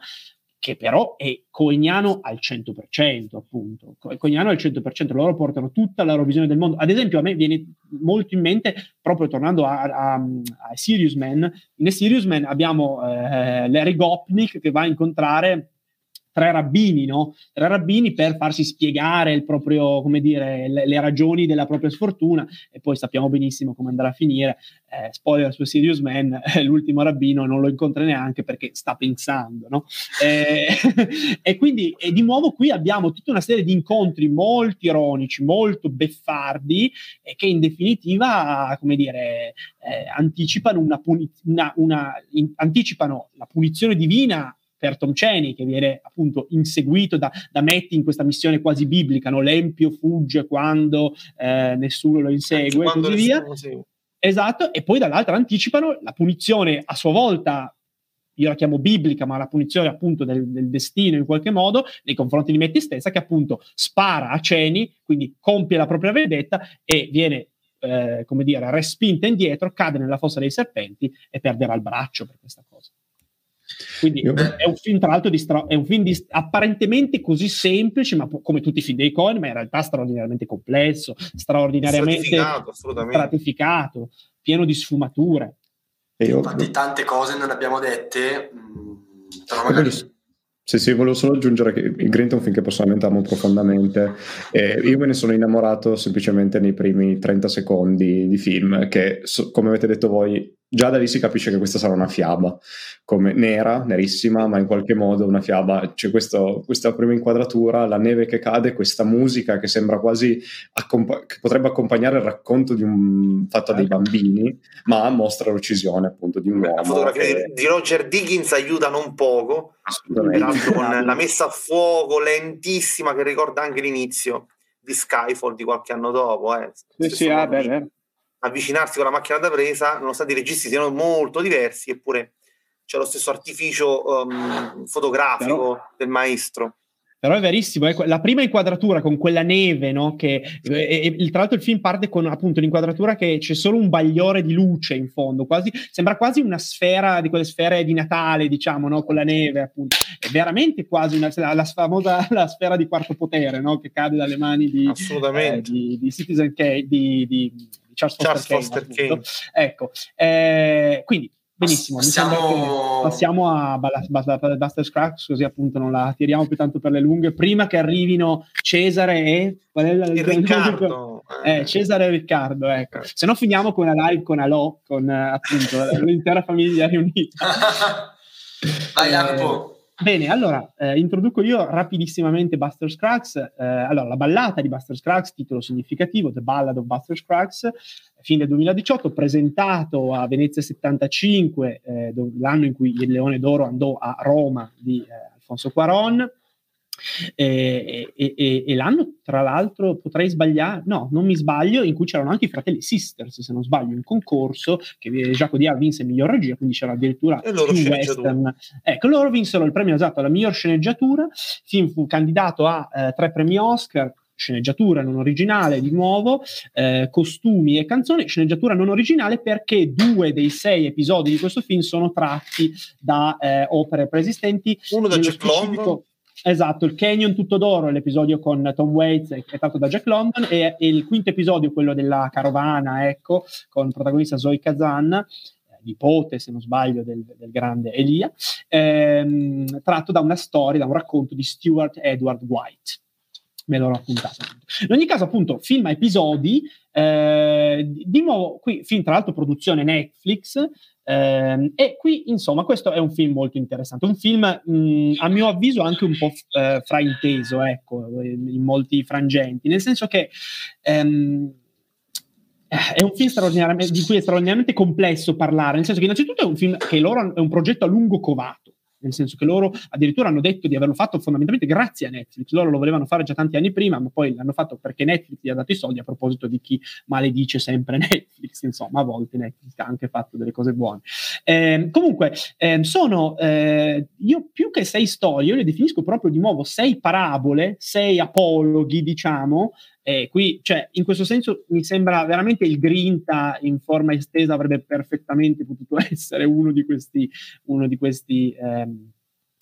che però è coeniano al 100%, appunto. Coeniano al 100%, loro portano tutta la loro visione del mondo. Ad esempio, a me viene molto in mente, proprio tornando a, a, a Sirius Man, in Sirius Man abbiamo eh, Larry Gopnik che va a incontrare tre rabbini, no? Tre rabbini per farsi spiegare il proprio, come dire, le, le ragioni della propria sfortuna e poi sappiamo benissimo come andrà a finire. Eh, spoiler su Sirius Man, eh, l'ultimo rabbino non lo incontra neanche perché sta pensando, no? Eh, (laughs) e quindi e di nuovo qui abbiamo tutta una serie di incontri molto ironici, molto beffardi e che in definitiva, come dire, eh, anticipano, una puni- una, una, in, anticipano la punizione divina per Tom Cheney, che viene appunto inseguito da, da Metti in questa missione quasi biblica, no? l'empio fugge quando eh, nessuno lo insegue e così via. Esatto, e poi dall'altra anticipano la punizione a sua volta io la chiamo biblica, ma la punizione appunto del, del, destino in qualche modo nei confronti di Metti stessa, che appunto spara a Ceni, quindi compie la propria vendetta e viene, eh, come dire, respinta indietro, cade nella fossa dei serpenti e perderà il braccio per questa cosa. Quindi Io... è un film, tra l'altro, di stra- è un film di, apparentemente così semplice, ma po- come tutti i film dei Cohen, ma in realtà straordinariamente complesso, straordinariamente stratificato, stratificato pieno di sfumature. Io... Infatti, tante cose non abbiamo dette, mh, mm, però magari sì, sì, volevo solo aggiungere che il Green è un film che personalmente amo profondamente. E io me ne sono innamorato semplicemente nei primi 30 secondi di film, che come avete detto voi, già da lì si capisce che questa sarà una fiaba, come nera, nerissima, ma in qualche modo una fiaba. C'è questo, questa prima inquadratura, la neve che cade, questa musica che sembra quasi accompa- che potrebbe accompagnare il racconto di un fatto dei bambini, ma mostra l'uccisione appunto di un uomo. La fotografia che... di Roger Dickens aiuta non poco Peraltro con (laughs) la messa a fuoco lentissima che ricorda anche l'inizio di Skyfall di qualche anno dopo. Eh. Sì, sì, ah, beh, avvicinarsi con la macchina da presa, nonostante i registi siano molto diversi, eppure c'è lo stesso artificio um, fotografico Però... del maestro. Però è verissimo, eh? la prima inquadratura con quella neve, no? che e, e, tra l'altro il film parte con appunto l'inquadratura che c'è solo un bagliore di luce in fondo, quasi, sembra quasi una sfera di quelle sfere di Natale, diciamo, no? con la neve, appunto. È veramente quasi una, la, la famosa (laughs) la sfera di quarto potere, no? che cade dalle mani di, eh, di, di Citizen K, di, di Charles Foster, Charles Foster Kane. Kane. Ecco, eh, quindi Benissimo, passiamo... passiamo a Buster Scraps, così appunto non la tiriamo più tanto per le lunghe. Prima che arrivino Cesare e, la, il Riccardo. Eh, Cesare e Riccardo, ecco. Se no finiamo con una live con Alò, con appunto (laughs) l'intera famiglia riunita. Vai Jacopo. Eh, Bene, allora eh, introduco io rapidissimamente Buster Scruggs. Eh, allora, la ballata di Buster Scruggs, titolo significativo, The Ballad of Buster Scruggs, fine del 2018, presentato a Venezia 75, eh, l'anno in cui il Leone d'Oro andò a Roma di eh, Alfonso Cuaron. E, e, e, e, l'anno, tra l'altro, potrei sbagliare, no, non mi sbaglio, in cui c'erano anche i fratelli Sisters, se non sbaglio, in concorso, che Giacomo Dia vinse miglior regia, quindi c'era addirittura loro western. Ecco, loro vinsero il premio esatto alla miglior sceneggiatura, il film fu candidato a eh, tre premi Oscar, sceneggiatura non originale di nuovo, eh, costumi e canzoni, sceneggiatura non originale perché due dei sei episodi di questo film sono tratti da eh, opere preesistenti. Uno da Jack London Esatto, il Canyon tutto d'oro, l'episodio con Tom Waits è tratto da Jack London e, e, il quinto episodio, quello della carovana, ecco, con protagonista Zoe Kazan, eh, nipote, se non sbaglio, del, del grande Elia, ehm, tratto da una storia, da un racconto di Stuart Edward White. Me l'ho raccontato. In ogni caso, appunto, film a episodi, eh, di nuovo, qui film tra l'altro produzione Netflix, eh, e qui, insomma, questo è un film molto interessante, un film mh, a mio avviso anche un po' f- eh, frainteso, ecco, in molti frangenti, nel senso che ehm, è un film di cui è straordinariamente complesso parlare, nel senso che innanzitutto è un film che loro è un progetto a lungo covato, nel senso che loro addirittura hanno detto di averlo fatto fondamentalmente grazie a Netflix, loro lo volevano fare già tanti anni prima, ma poi l'hanno fatto perché Netflix gli ha dato i soldi a proposito di chi maledice sempre (laughs) Netflix, insomma a volte Netflix ha anche fatto delle cose buone. Eh, comunque, eh, sono, eh, io più che sei storie, io le definisco proprio di nuovo sei parabole, sei apologhi, diciamo, eh, qui, cioè, in questo senso mi sembra veramente il Grinta in forma estesa avrebbe perfettamente potuto (laughs) essere uno di questi, uno di questi ehm,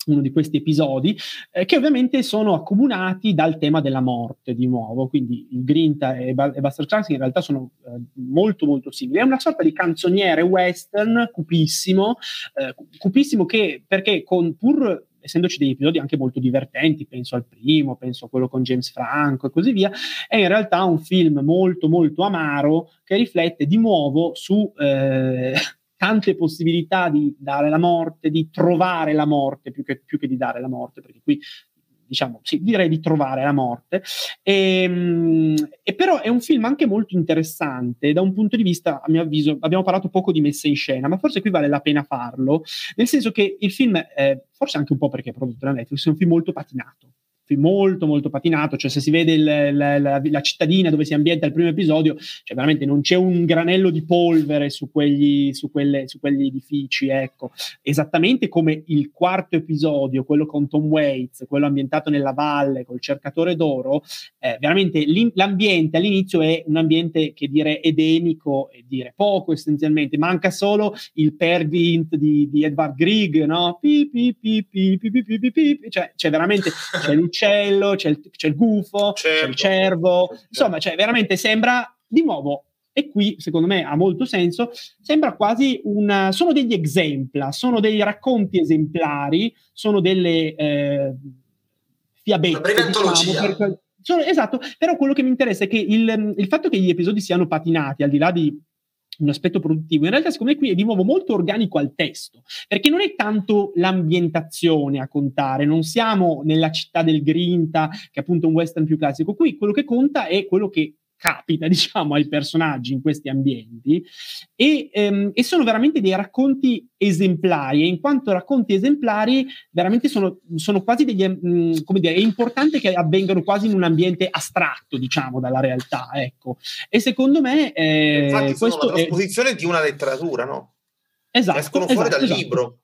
uno di questi episodi, eh, che ovviamente sono accomunati dal tema della morte di nuovo, quindi il Grinta e, ba- e Buster Clark in realtà sono eh, molto molto simili. È una sorta di canzoniere western cupissimo, eh, cupissimo che perché con pur essendoci degli episodi anche molto divertenti, penso al primo, penso a quello con James Franco e così via, è in realtà un film molto molto amaro che riflette di nuovo su eh, (laughs) tante possibilità di dare la morte, di trovare la morte più che, più che di dare la morte, perché qui diciamo, sì, direi di trovare la morte. E, ehm, e, però è un film anche molto interessante da un punto di vista, a mio avviso, abbiamo parlato poco di messa in scena, ma forse qui vale la pena farlo, nel senso che il film, eh, forse anche un po' perché è prodotto da Netflix, è un film molto patinato molto molto patinato, cioè se si vede il, la, la, la, cittadina dove si ambienta il primo episodio, cioè veramente non c'è un granello di polvere su quegli, su quelle, su quegli edifici, ecco, esattamente come il quarto episodio, quello con Tom Waits, quello ambientato nella valle col cercatore d'oro, eh, veramente l'ambiente all'inizio è un ambiente che dire edenico e dire poco essenzialmente, manca solo il Per Glint di, di Edvard Grieg, no? Pi, pi, pi, pi, pi, pi, pi, pi, pi, cioè, c'è veramente c'è l'uccello, c'è il, c'è il gufo, certo. c'è il cervo, insomma, cioè, veramente sembra di nuovo e qui secondo me ha molto senso, sembra quasi un... sono degli exempla, sono dei racconti esemplari, sono delle eh, fiabette. Diciamo, per, sono, esatto, però quello che mi interessa è che il, il fatto che gli episodi siano patinati, al di là di un aspetto produttivo. In realtà, secondo me, qui è di nuovo molto organico al testo, perché non è tanto l'ambientazione a contare, non siamo nella città del Grinta, che è appunto un western più classico. Qui quello che conta è quello che capita, (laughs) diciamo, ai personaggi in questi ambienti e, ehm, e, sono veramente dei racconti esemplari e in quanto racconti esemplari veramente sono, sono quasi degli, mh, come dire, è importante che avvengano quasi in un ambiente astratto, diciamo, dalla realtà, ecco. E secondo me eh, Infatti è la trasposizione di una letteratura, no? Esatto. Escono fuori esatto, dal esatto. libro.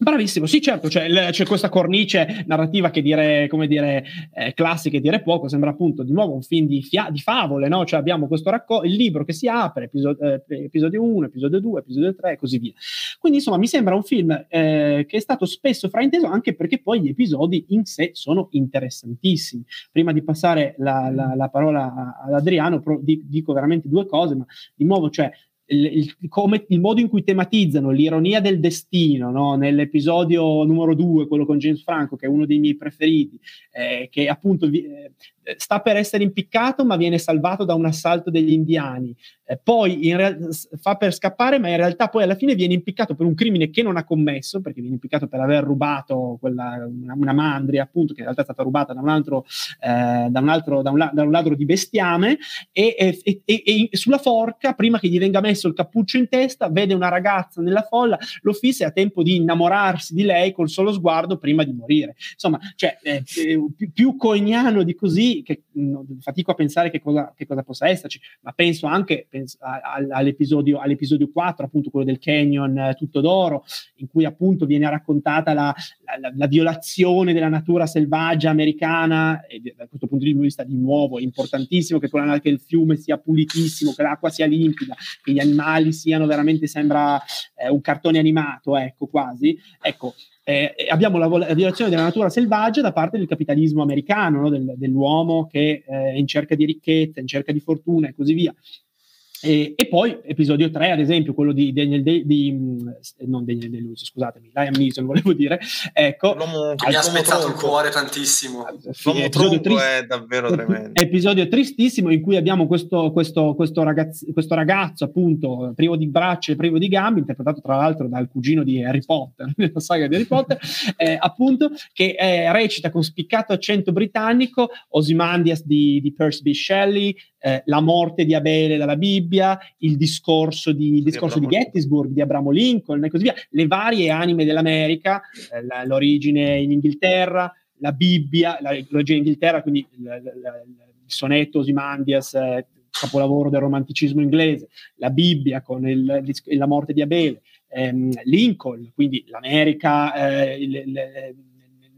Bravissimo, sì, certo, c'è, c'è, questa cornice narrativa che dire, come dire, eh, classica e dire poco, sembra appunto di nuovo un film di, fia- di favole, no? Cioè abbiamo questo racconto, il libro che si apre, episodio, eh, episodio 1, episodio 2, episodio 3 e così via. Quindi insomma mi sembra un film eh, che è stato spesso frainteso anche perché poi gli episodi in sé sono interessantissimi. Prima di passare la, la, la parola ad Adriano, pro, dico veramente due cose, ma di nuovo, cioè il, il, come, il, modo in cui tematizzano l'ironia del destino no? nell'episodio numero due, quello con James Franco, che è uno dei miei preferiti, eh, che appunto vi, eh, sta per essere impiccato ma viene salvato da un assalto degli indiani, eh, poi real- fa per scappare ma in realtà poi alla fine viene impiccato per un crimine che non ha commesso, perché viene impiccato per aver rubato quella, una, una, mandria appunto che in realtà è stata rubata da un altro, eh, da un, altro da un, la- da un ladro di bestiame e, e, e, e, sulla forca prima che gli venga messo il cappuccio in testa vede una ragazza nella folla, lo fissa e ha tempo di innamorarsi di lei col solo sguardo prima di morire. Insomma, cioè, eh, più, più coiniano di così che mh, fatico a pensare che cosa, che cosa, possa esserci, ma penso anche penso, a, a, all'episodio, all'episodio 4, appunto quello del Canyon eh, tutto d'oro, in cui appunto viene raccontata la, la, la violazione della natura selvaggia americana, e da questo punto di vista di nuovo è importantissimo che, che il fiume sia pulitissimo, che l'acqua sia limpida, che gli animali siano veramente, sembra eh, un cartone animato, ecco quasi. Ecco, eh, abbiamo la, la, violazione della natura selvaggia da parte del capitalismo americano, no? del, dell'uomo che eh, è in cerca di ricchezza, in cerca di fortuna e così via. E, e, poi episodio 3, ad esempio, quello di Daniel Day, di, mm, non Daniel Day-Lewis, scusatemi, Liam Neeson (laughs) volevo dire, ecco. L'uomo che mi ha spezzato il cuore tantissimo. Sì, episodio trist- è davvero tremendo. Episodio tristissimo in cui abbiamo questo, questo, questo, ragazzo, questo ragazzo, appunto, privo di braccia e privo di gambe, interpretato tra l'altro dal cugino di Harry Potter, (laughs) nella saga di Harry Potter, (laughs) eh, appunto, che eh, recita con spiccato accento britannico Osimandias di, di Percy B. Shelley, eh, la morte di Abele dalla Bibbia, il discorso di, il discorso di Gettysburg, di Abramo Lincoln e così via, le varie anime dell'America, eh, la, l'origine in Inghilterra, la Bibbia, la, l'origine in Inghilterra, quindi la, il sonetto Osimandias, eh, capolavoro del romanticismo inglese, la Bibbia con il, la morte di Abele, ehm, Lincoln, quindi l'America, eh, il, il,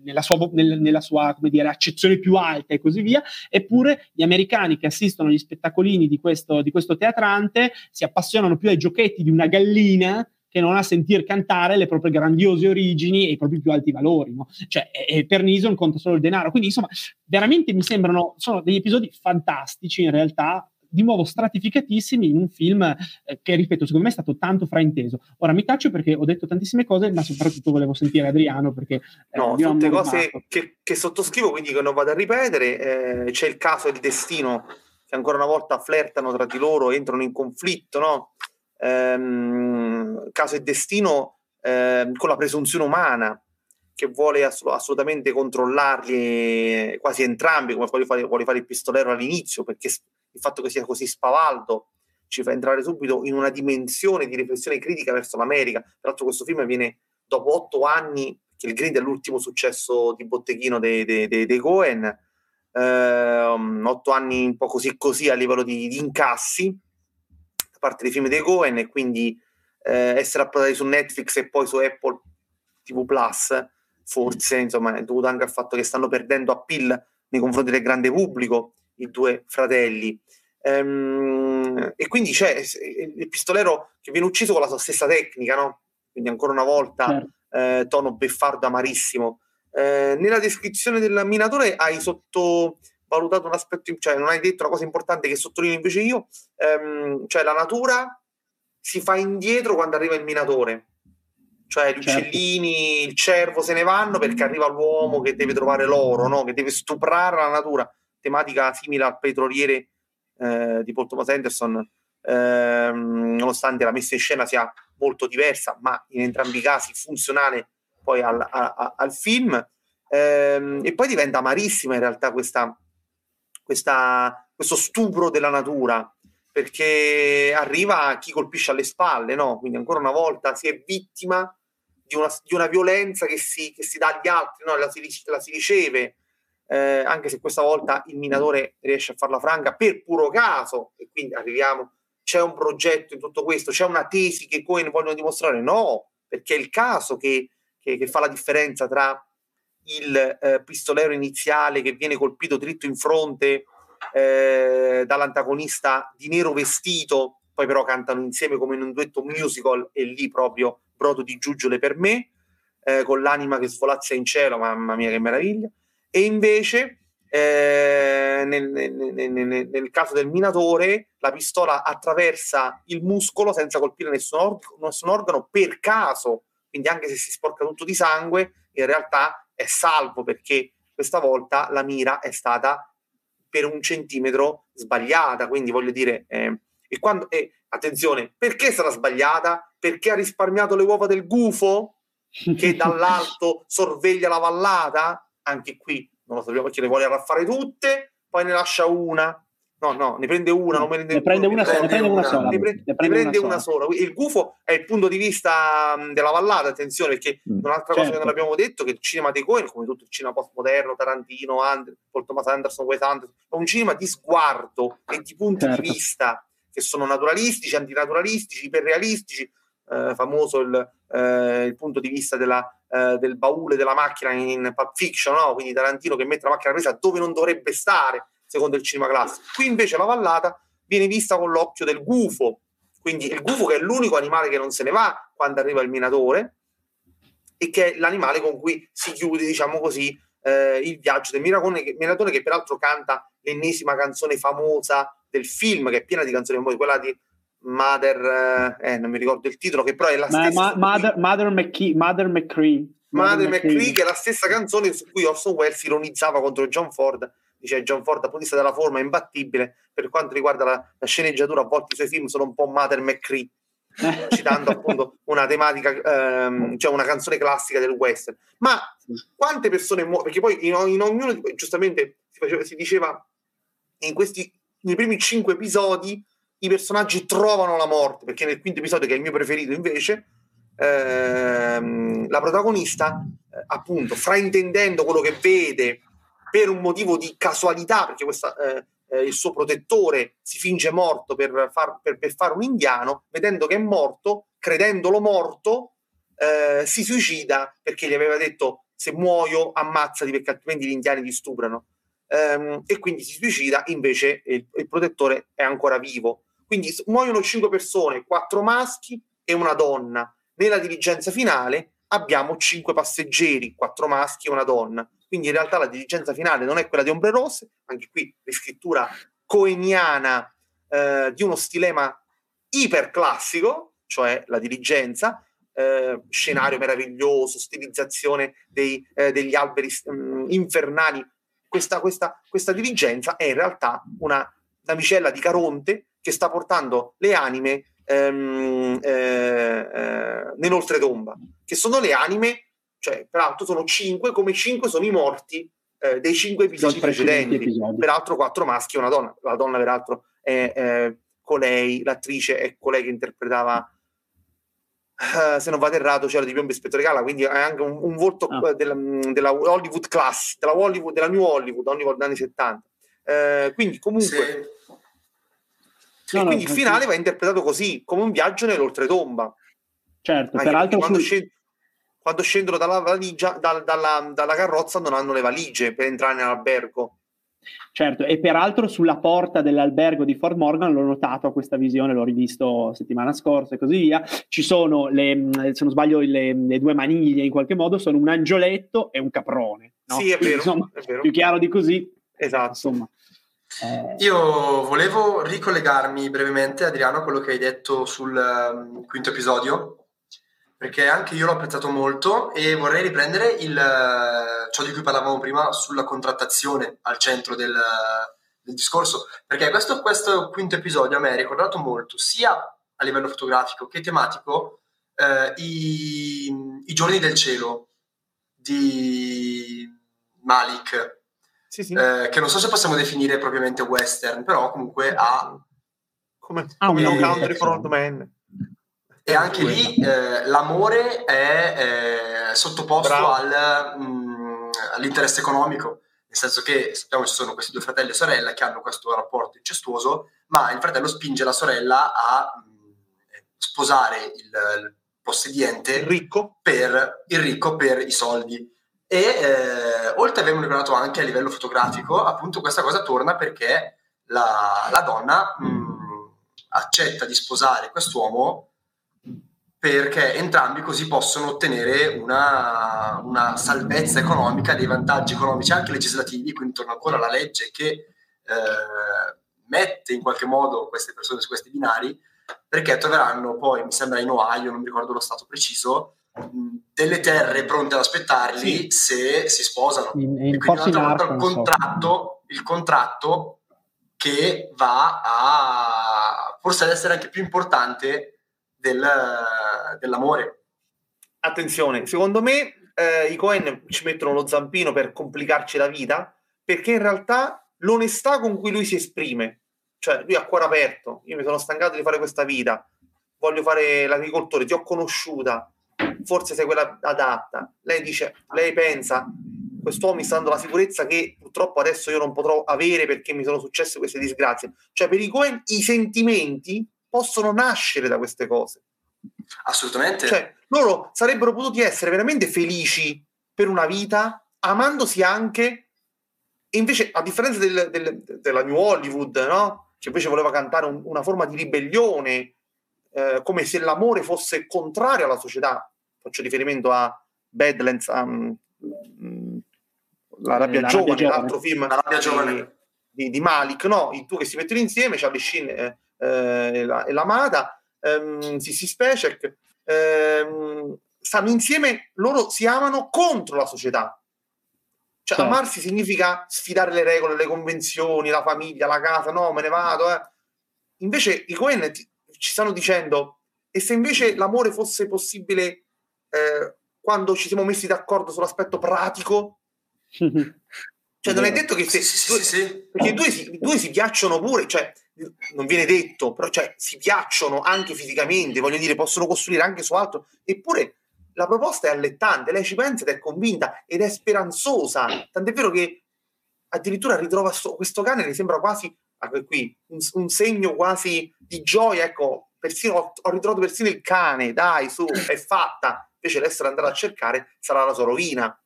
nella sua, nel, nella sua dire, accezione più alta e così via, eppure gli americani che assistono agli spettacolini di questo, di questo teatrante si appassionano più ai giochetti di una gallina che non a sentir cantare le proprie grandiose origini e i propri più alti valori. No? Cioè, e per Nison conta solo il denaro. Quindi, insomma, veramente mi sembrano, sono degli episodi fantastici in realtà, di nuovo stratificatissimi in un film eh, che, ripeto, secondo me è stato tanto frainteso. Ora mi taccio perché ho detto tantissime cose, ma soprattutto volevo sentire Adriano perché... Eh, no, tutte cose che, che, sottoscrivo, quindi che non vado a ripetere. Eh, c'è il caso e il destino che ancora una volta flirtano tra di loro, entrano in conflitto, no? Ehm, caso e destino eh, con la presunzione umana che vuole ass- assolutamente controllarli quasi entrambi, come vuole fare, vuole fare il pistolero all'inizio, perché il fatto che sia così spavaldo ci fa entrare subito in una dimensione di riflessione critica verso l'America. Tra l'altro questo film viene dopo otto anni, che il Grind è l'ultimo successo di botteghino dei, dei, dei, dei Cohen, eh, otto anni un po' così così a livello di, di incassi da parte dei film dei Cohen e quindi eh, essere approdati su Netflix e poi su Apple TV Plus forse insomma è dovuto anche al fatto che stanno perdendo appeal nei confronti del grande pubblico i due fratelli. Ehm, e quindi c'è il pistolero che viene ucciso con la sua stessa tecnica, no? Quindi ancora una volta certo. eh, tono beffardo amarissimo. Eh, nella descrizione del minatore hai sottovalutato un aspetto, cioè non hai detto una cosa importante che sottolineo invece io, ehm, cioè la natura si fa indietro quando arriva il minatore. Cioè gli certo. uccellini, il cervo se ne vanno perché arriva l'uomo che deve trovare l'oro, no? che deve stuprare la natura tematica simile al petroliere eh, di Paul Thomas Anderson, ehm, nonostante la messa in scena sia molto diversa, ma in entrambi i casi funzionale poi al, a, al film. Ehm, e poi diventa amarissima in realtà questa, questa, questo stupro della natura, perché arriva chi colpisce alle spalle, no? Quindi ancora una volta si è vittima di una, di una violenza che si, che si, dà agli altri, no? la, si, la si riceve eh, anche se questa volta il minatore riesce a farla franca per puro caso, e quindi arriviamo, c'è un progetto in tutto questo, c'è una tesi che Cohen vogliono dimostrare? No, perché è il caso che, che, che fa la differenza tra il eh, pistolero iniziale che viene colpito dritto in fronte eh, dall'antagonista di nero vestito, poi però cantano insieme come in un duetto musical e lì proprio brodo di giuggiole per me, eh, con l'anima che svolazza in cielo, mamma mia che meraviglia e invece eh, nel, nel, nel, nel, caso del minatore la pistola attraversa il muscolo senza colpire nessun, or- nessun, organo per caso, quindi anche se si sporca tutto di sangue, in realtà è salvo perché questa volta la mira è stata per un centimetro sbagliata, quindi voglio dire, eh, e quando, eh, attenzione, perché sarà sbagliata? Perché ha risparmiato le uova del gufo che (laughs) dall'alto sorveglia la vallata? Anche qui non lo sappiamo perché le vuole raffare tutte, poi ne lascia una. No, no, ne prende una, non me ne, ne prende una, sola, ne prende una sola. Ne, pre- ne prende una, sola. Il gufo è il punto di vista della vallata, attenzione, perché mm, un'altra certo. cosa che non abbiamo detto è che il cinema dei Coen, come tutto il cinema postmoderno, Tarantino, And- Paul Thomas Anderson, Wes Anderson, è un cinema di sguardo e di punti certo. di vista che sono naturalistici, antinaturalistici, iperrealistici, eh, famoso il, eh, il punto di vista della eh, del baule della macchina in Pulp Fiction, no? quindi Tarantino che mette la macchina presa dove non dovrebbe stare, secondo il cinema classico. Qui invece la vallata viene vista con l'occhio del gufo, quindi il gufo che è l'unico animale che non se ne va quando arriva il minatore e che è l'animale con cui si chiude, diciamo così, eh, il viaggio del minatore che, minatore che peraltro canta l'ennesima canzone famosa del film, che è piena di canzoni famose, quella di Mother, eh, non mi ricordo il titolo, che però è la ma, stessa. Ma, Mother, Mother, McKee, Mother McCree. Mother, McCree, che è la stessa canzone su cui Orson Welles ironizzava contro John Ford. Dice John Ford, dal punto di vista della forma, è imbattibile. Per quanto riguarda la, la sceneggiatura, a volte i suoi film sono un po' Mother McCree, (laughs) citando appunto una tematica, ehm, cioè una canzone classica del western. Ma quante persone muoiono? Perché poi in, in ognuno, giustamente, si, faceva, si diceva in questi nei primi cinque episodi i personaggi trovano la morte, perché nel quinto episodio, che è il mio preferito invece, ehm, la protagonista, eh, appunto, fraintendendo quello che vede per un motivo di casualità, perché questa, eh, eh, il suo protettore si finge morto per, far, per, per, fare un indiano, vedendo che è morto, credendolo morto, eh, si suicida perché gli aveva detto se muoio ammazzati perché altrimenti gli indiani ti stuprano. Um, e quindi si suicida, invece il, il, protettore è ancora vivo. Quindi muoiono cinque persone, quattro maschi e una donna. nella diligenza finale abbiamo cinque passeggeri, quattro maschi e una donna. Quindi in realtà la diligenza finale non è quella di Ombre Rosse, anche qui riscrittura coeniana eh, di uno stilema iperclassico, cioè la diligenza, eh, scenario meraviglioso, stilizzazione dei, eh, degli alberi mh, mm, infernali. Questa, questa, questa, diligenza è in realtà una navicella di Caronte che sta portando le anime ehm, eh, eh, nell'oltretomba, che sono le anime, cioè peraltro sono cinque, come cinque sono i morti eh, dei cinque episodi precedenti, episodi. peraltro quattro maschi e una donna. La donna, peraltro, è eh, colei, l'attrice è colei che interpretava Uh, se non vado errato c'era di piombo ispettore Gala quindi è anche un, un volto ah. della, della, Hollywood class della, Hollywood, della New Hollywood Hollywood anni 70 uh, quindi comunque sì. no, quindi no, il finale va interpretato così come un viaggio nell'oltretomba certo Anche peraltro quando, su... scend- quando, scendono dalla, valigia, dal, dalla, dalla carrozza non hanno le valigie per entrare nell'albergo Certo, e peraltro sulla porta dell'albergo di Fort Morgan l'ho notato questa visione, l'ho rivisto settimana scorsa e così via. Ci sono, le, se non sbaglio, le, le due maniglie in qualche modo, sono un angioletto e un caprone. No? Sì, è vero, insomma, è vero. Più chiaro di così. Esatto. Insomma. Eh... Io volevo ricollegarmi brevemente, Adriano, a quello che hai detto sul um, quinto episodio, perché anche io l'ho apprezzato molto e vorrei riprendere il, ciò di cui parlavamo prima sulla contrattazione al centro del, del discorso, perché questo, questo, quinto episodio a me ha ricordato molto, sia a livello fotografico che tematico, eh, i, i, giorni del cielo di Malik, sì, sì. Eh, che non so se possiamo definire propriamente western, però comunque ha... Come, ah, un country for old men e anche lì eh, l'amore è eh, sottoposto al, mh, mm, all'interesse economico, nel senso che sappiamo ci sono questi due fratelli e sorella che hanno questo rapporto incestuoso, ma il fratello spinge la sorella a mh, mm, sposare il, il possediente il ricco. Per, il ricco per i soldi. E eh, oltre avevamo ricordato anche a livello fotografico, appunto questa cosa torna perché la, la donna mh, mm, accetta di sposare quest'uomo perché entrambi così possono ottenere una, una, salvezza economica, dei vantaggi economici anche legislativi, quindi torna ancora la legge che eh, mette in qualche modo queste persone su questi binari, perché troveranno poi, mi sembra in Ohio, non mi ricordo lo stato preciso, delle terre pronte ad aspettarli sì. se si sposano. In, in e quindi il contratto, il contratto che va a forse ad essere anche più importante del, dell'amore. Attenzione, secondo me eh, i Cohen ci mettono lo zampino per complicarci la vita, perché in realtà l'onestà con cui lui si esprime, cioè lui ha cuore aperto, io mi sono stancato di fare questa vita, voglio fare l'agricoltore, ti ho conosciuta, forse sei quella adatta. Lei dice, lei pensa, quest'uomo mi sta dando la sicurezza che purtroppo adesso io non potrò avere perché mi sono successe queste disgrazie. Cioè per i Cohen i sentimenti possono nascere da queste cose. Assolutamente. Cioè, loro sarebbero potuti essere veramente felici per una vita, amandosi anche, e invece, a differenza del, del, della New Hollywood, no? che invece voleva cantare un, una forma di ribellione, eh, come se l'amore fosse contrario alla società, faccio riferimento a Badlands, um, La rabbia, la giovane, giovane, l'altro film la rabbia giovane. Di, di, Malik, no? I due che si mettono insieme, Charlie Sheen eh, eh, e, la, e l'amata, ehm, Sissi Specek, ehm, stanno insieme, loro si amano contro la società. Cioè, certo. amarsi significa sfidare le regole, le convenzioni, la famiglia, la casa, no, me ne vado. Eh. Invece i Cohen ti, ci stanno dicendo, e se invece l'amore fosse possibile eh, quando ci siamo messi d'accordo sull'aspetto pratico? (laughs) cioè, non è detto che se, sì, sì, sì, perché i due, si, due si piacciono pure, cioè non viene detto, però cioè, si piacciono anche fisicamente, voglio dire, possono costruire anche su altro, eppure la proposta è allettante, lei ci pensa ed è convinta ed è speranzosa, tant'è vero che addirittura ritrova questo cane che sembra quasi, ecco qui, un, un, segno quasi di gioia, ecco, persino, ho, ho ritrovato persino il cane, dai, su, è fatta, invece l'essere andato a cercare sarà la sua rovina.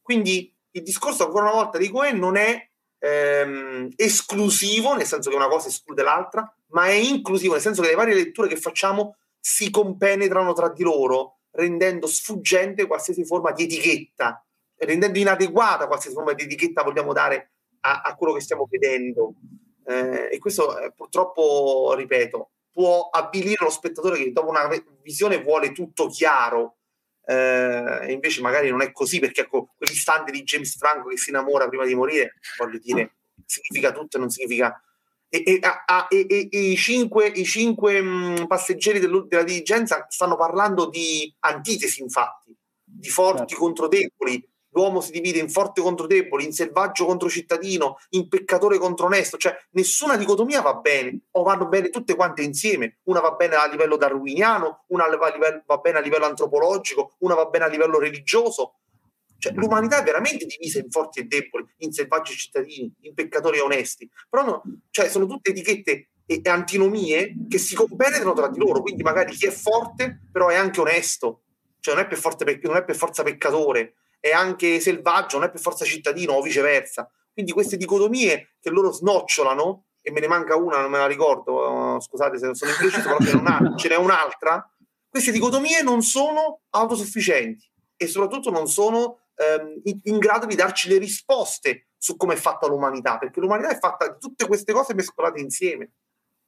Quindi il discorso ancora una volta di Cohen non è ehm, esclusivo, nel senso che una cosa esclude l'altra, ma è inclusivo, nel senso che le varie letture che facciamo si compenetrano tra di loro, rendendo sfuggente qualsiasi forma di etichetta, rendendo inadeguata qualsiasi forma di etichetta vogliamo dare a, a quello che stiamo vedendo. Eh, e questo eh, purtroppo, ripeto, può avvilire lo spettatore che dopo una visione vuole tutto chiaro. Eh, invece magari non è così perché ecco, quell'istante di James Franco che si innamora prima di morire, voglio dire, significa tutto e non significa e, e, a, e, e, i cinque, i cinque mh, passeggeri della dirigenza stanno parlando di antitesi, infatti, di forti certo. contro deboli. L'uomo si divide in forte contro deboli, in selvaggio contro cittadino, in peccatore contro onesto, cioè nessuna dicotomia va bene, o vanno bene tutte quante insieme. Una va bene a livello darwiniano, una va, livello, va bene a livello antropologico, una va bene a livello religioso. Cioè, l'umanità è veramente divisa in forti e deboli, in selvaggi e cittadini, in peccatori e onesti. Però no, cioè, sono tutte etichette e antinomie che si compenetrano tra di loro. Quindi magari chi è forte, però è anche onesto. Cioè, non è per, forte, non è per forza peccatore, è anche selvaggio, non è per forza cittadino o viceversa. Quindi queste dicotomie che loro snocciolano, e me ne manca una, non me la ricordo, uh, scusate se non sono impreciso, però ce n'è, ce n'è un'altra, queste dicotomie non sono autosufficienti e soprattutto non sono ehm, in grado di darci le risposte su come è fatta l'umanità, perché l'umanità è fatta di tutte queste cose mescolate insieme.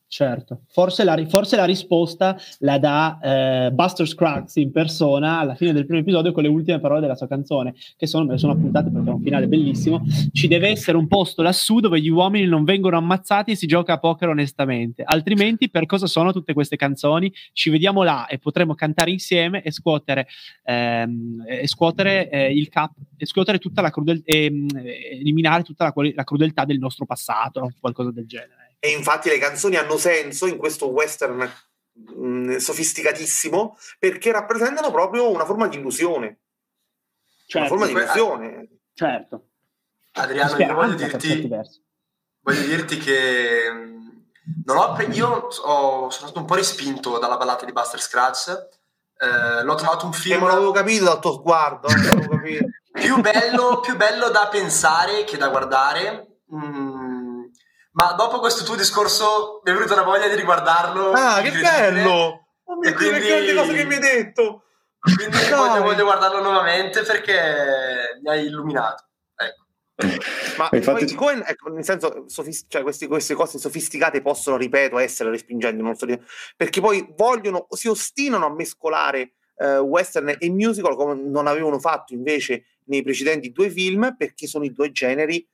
Certo, forse la, forse la, risposta la dà eh, Buster Scruggs in persona alla fine del primo episodio con le ultime parole della sua canzone, che sono, me le sono appuntate perché è un finale bellissimo. Ci deve essere un posto lassù dove gli uomini non vengono ammazzati e si gioca a poker onestamente, altrimenti per cosa sono tutte queste canzoni? Ci vediamo là e potremo cantare insieme e scuotere, ehm, e scuotere eh, il cap, e scuotere tutta la crudeltà, ehm, eliminare tutta la, la crudeltà del nostro passato, qualcosa del genere. E infatti le canzoni hanno senso in questo western mh, mm, sofisticatissimo perché rappresentano proprio una forma di illusione. Certo, una forma di illusione. Certo. Adriano, io voglio dirti, voglio dirti che mm, non ho, io ho, sono stato un po' respinto dalla ballata di Buster Scratch. Eh, l'ho trovato un film. E non l'avevo capito dal tuo sguardo. Eh, più, bello, più bello da pensare che da guardare. Mm, ma dopo questo tuo discorso mi è venuta una voglia di riguardarlo. Ah, che bello! Oh mio Dio, quindi... che cosa che mi hai detto! Quindi voglio, voglio, guardarlo nuovamente perché mi hai illuminato. Ecco. Ma Infatti... poi, ecco, nel senso, sofist- cioè, questi, queste cose sofisticate possono, ripeto, essere respingenti, non so, perché poi vogliono, si ostinano a mescolare uh, western e musical come non avevano fatto invece nei precedenti due film, perché sono i due generi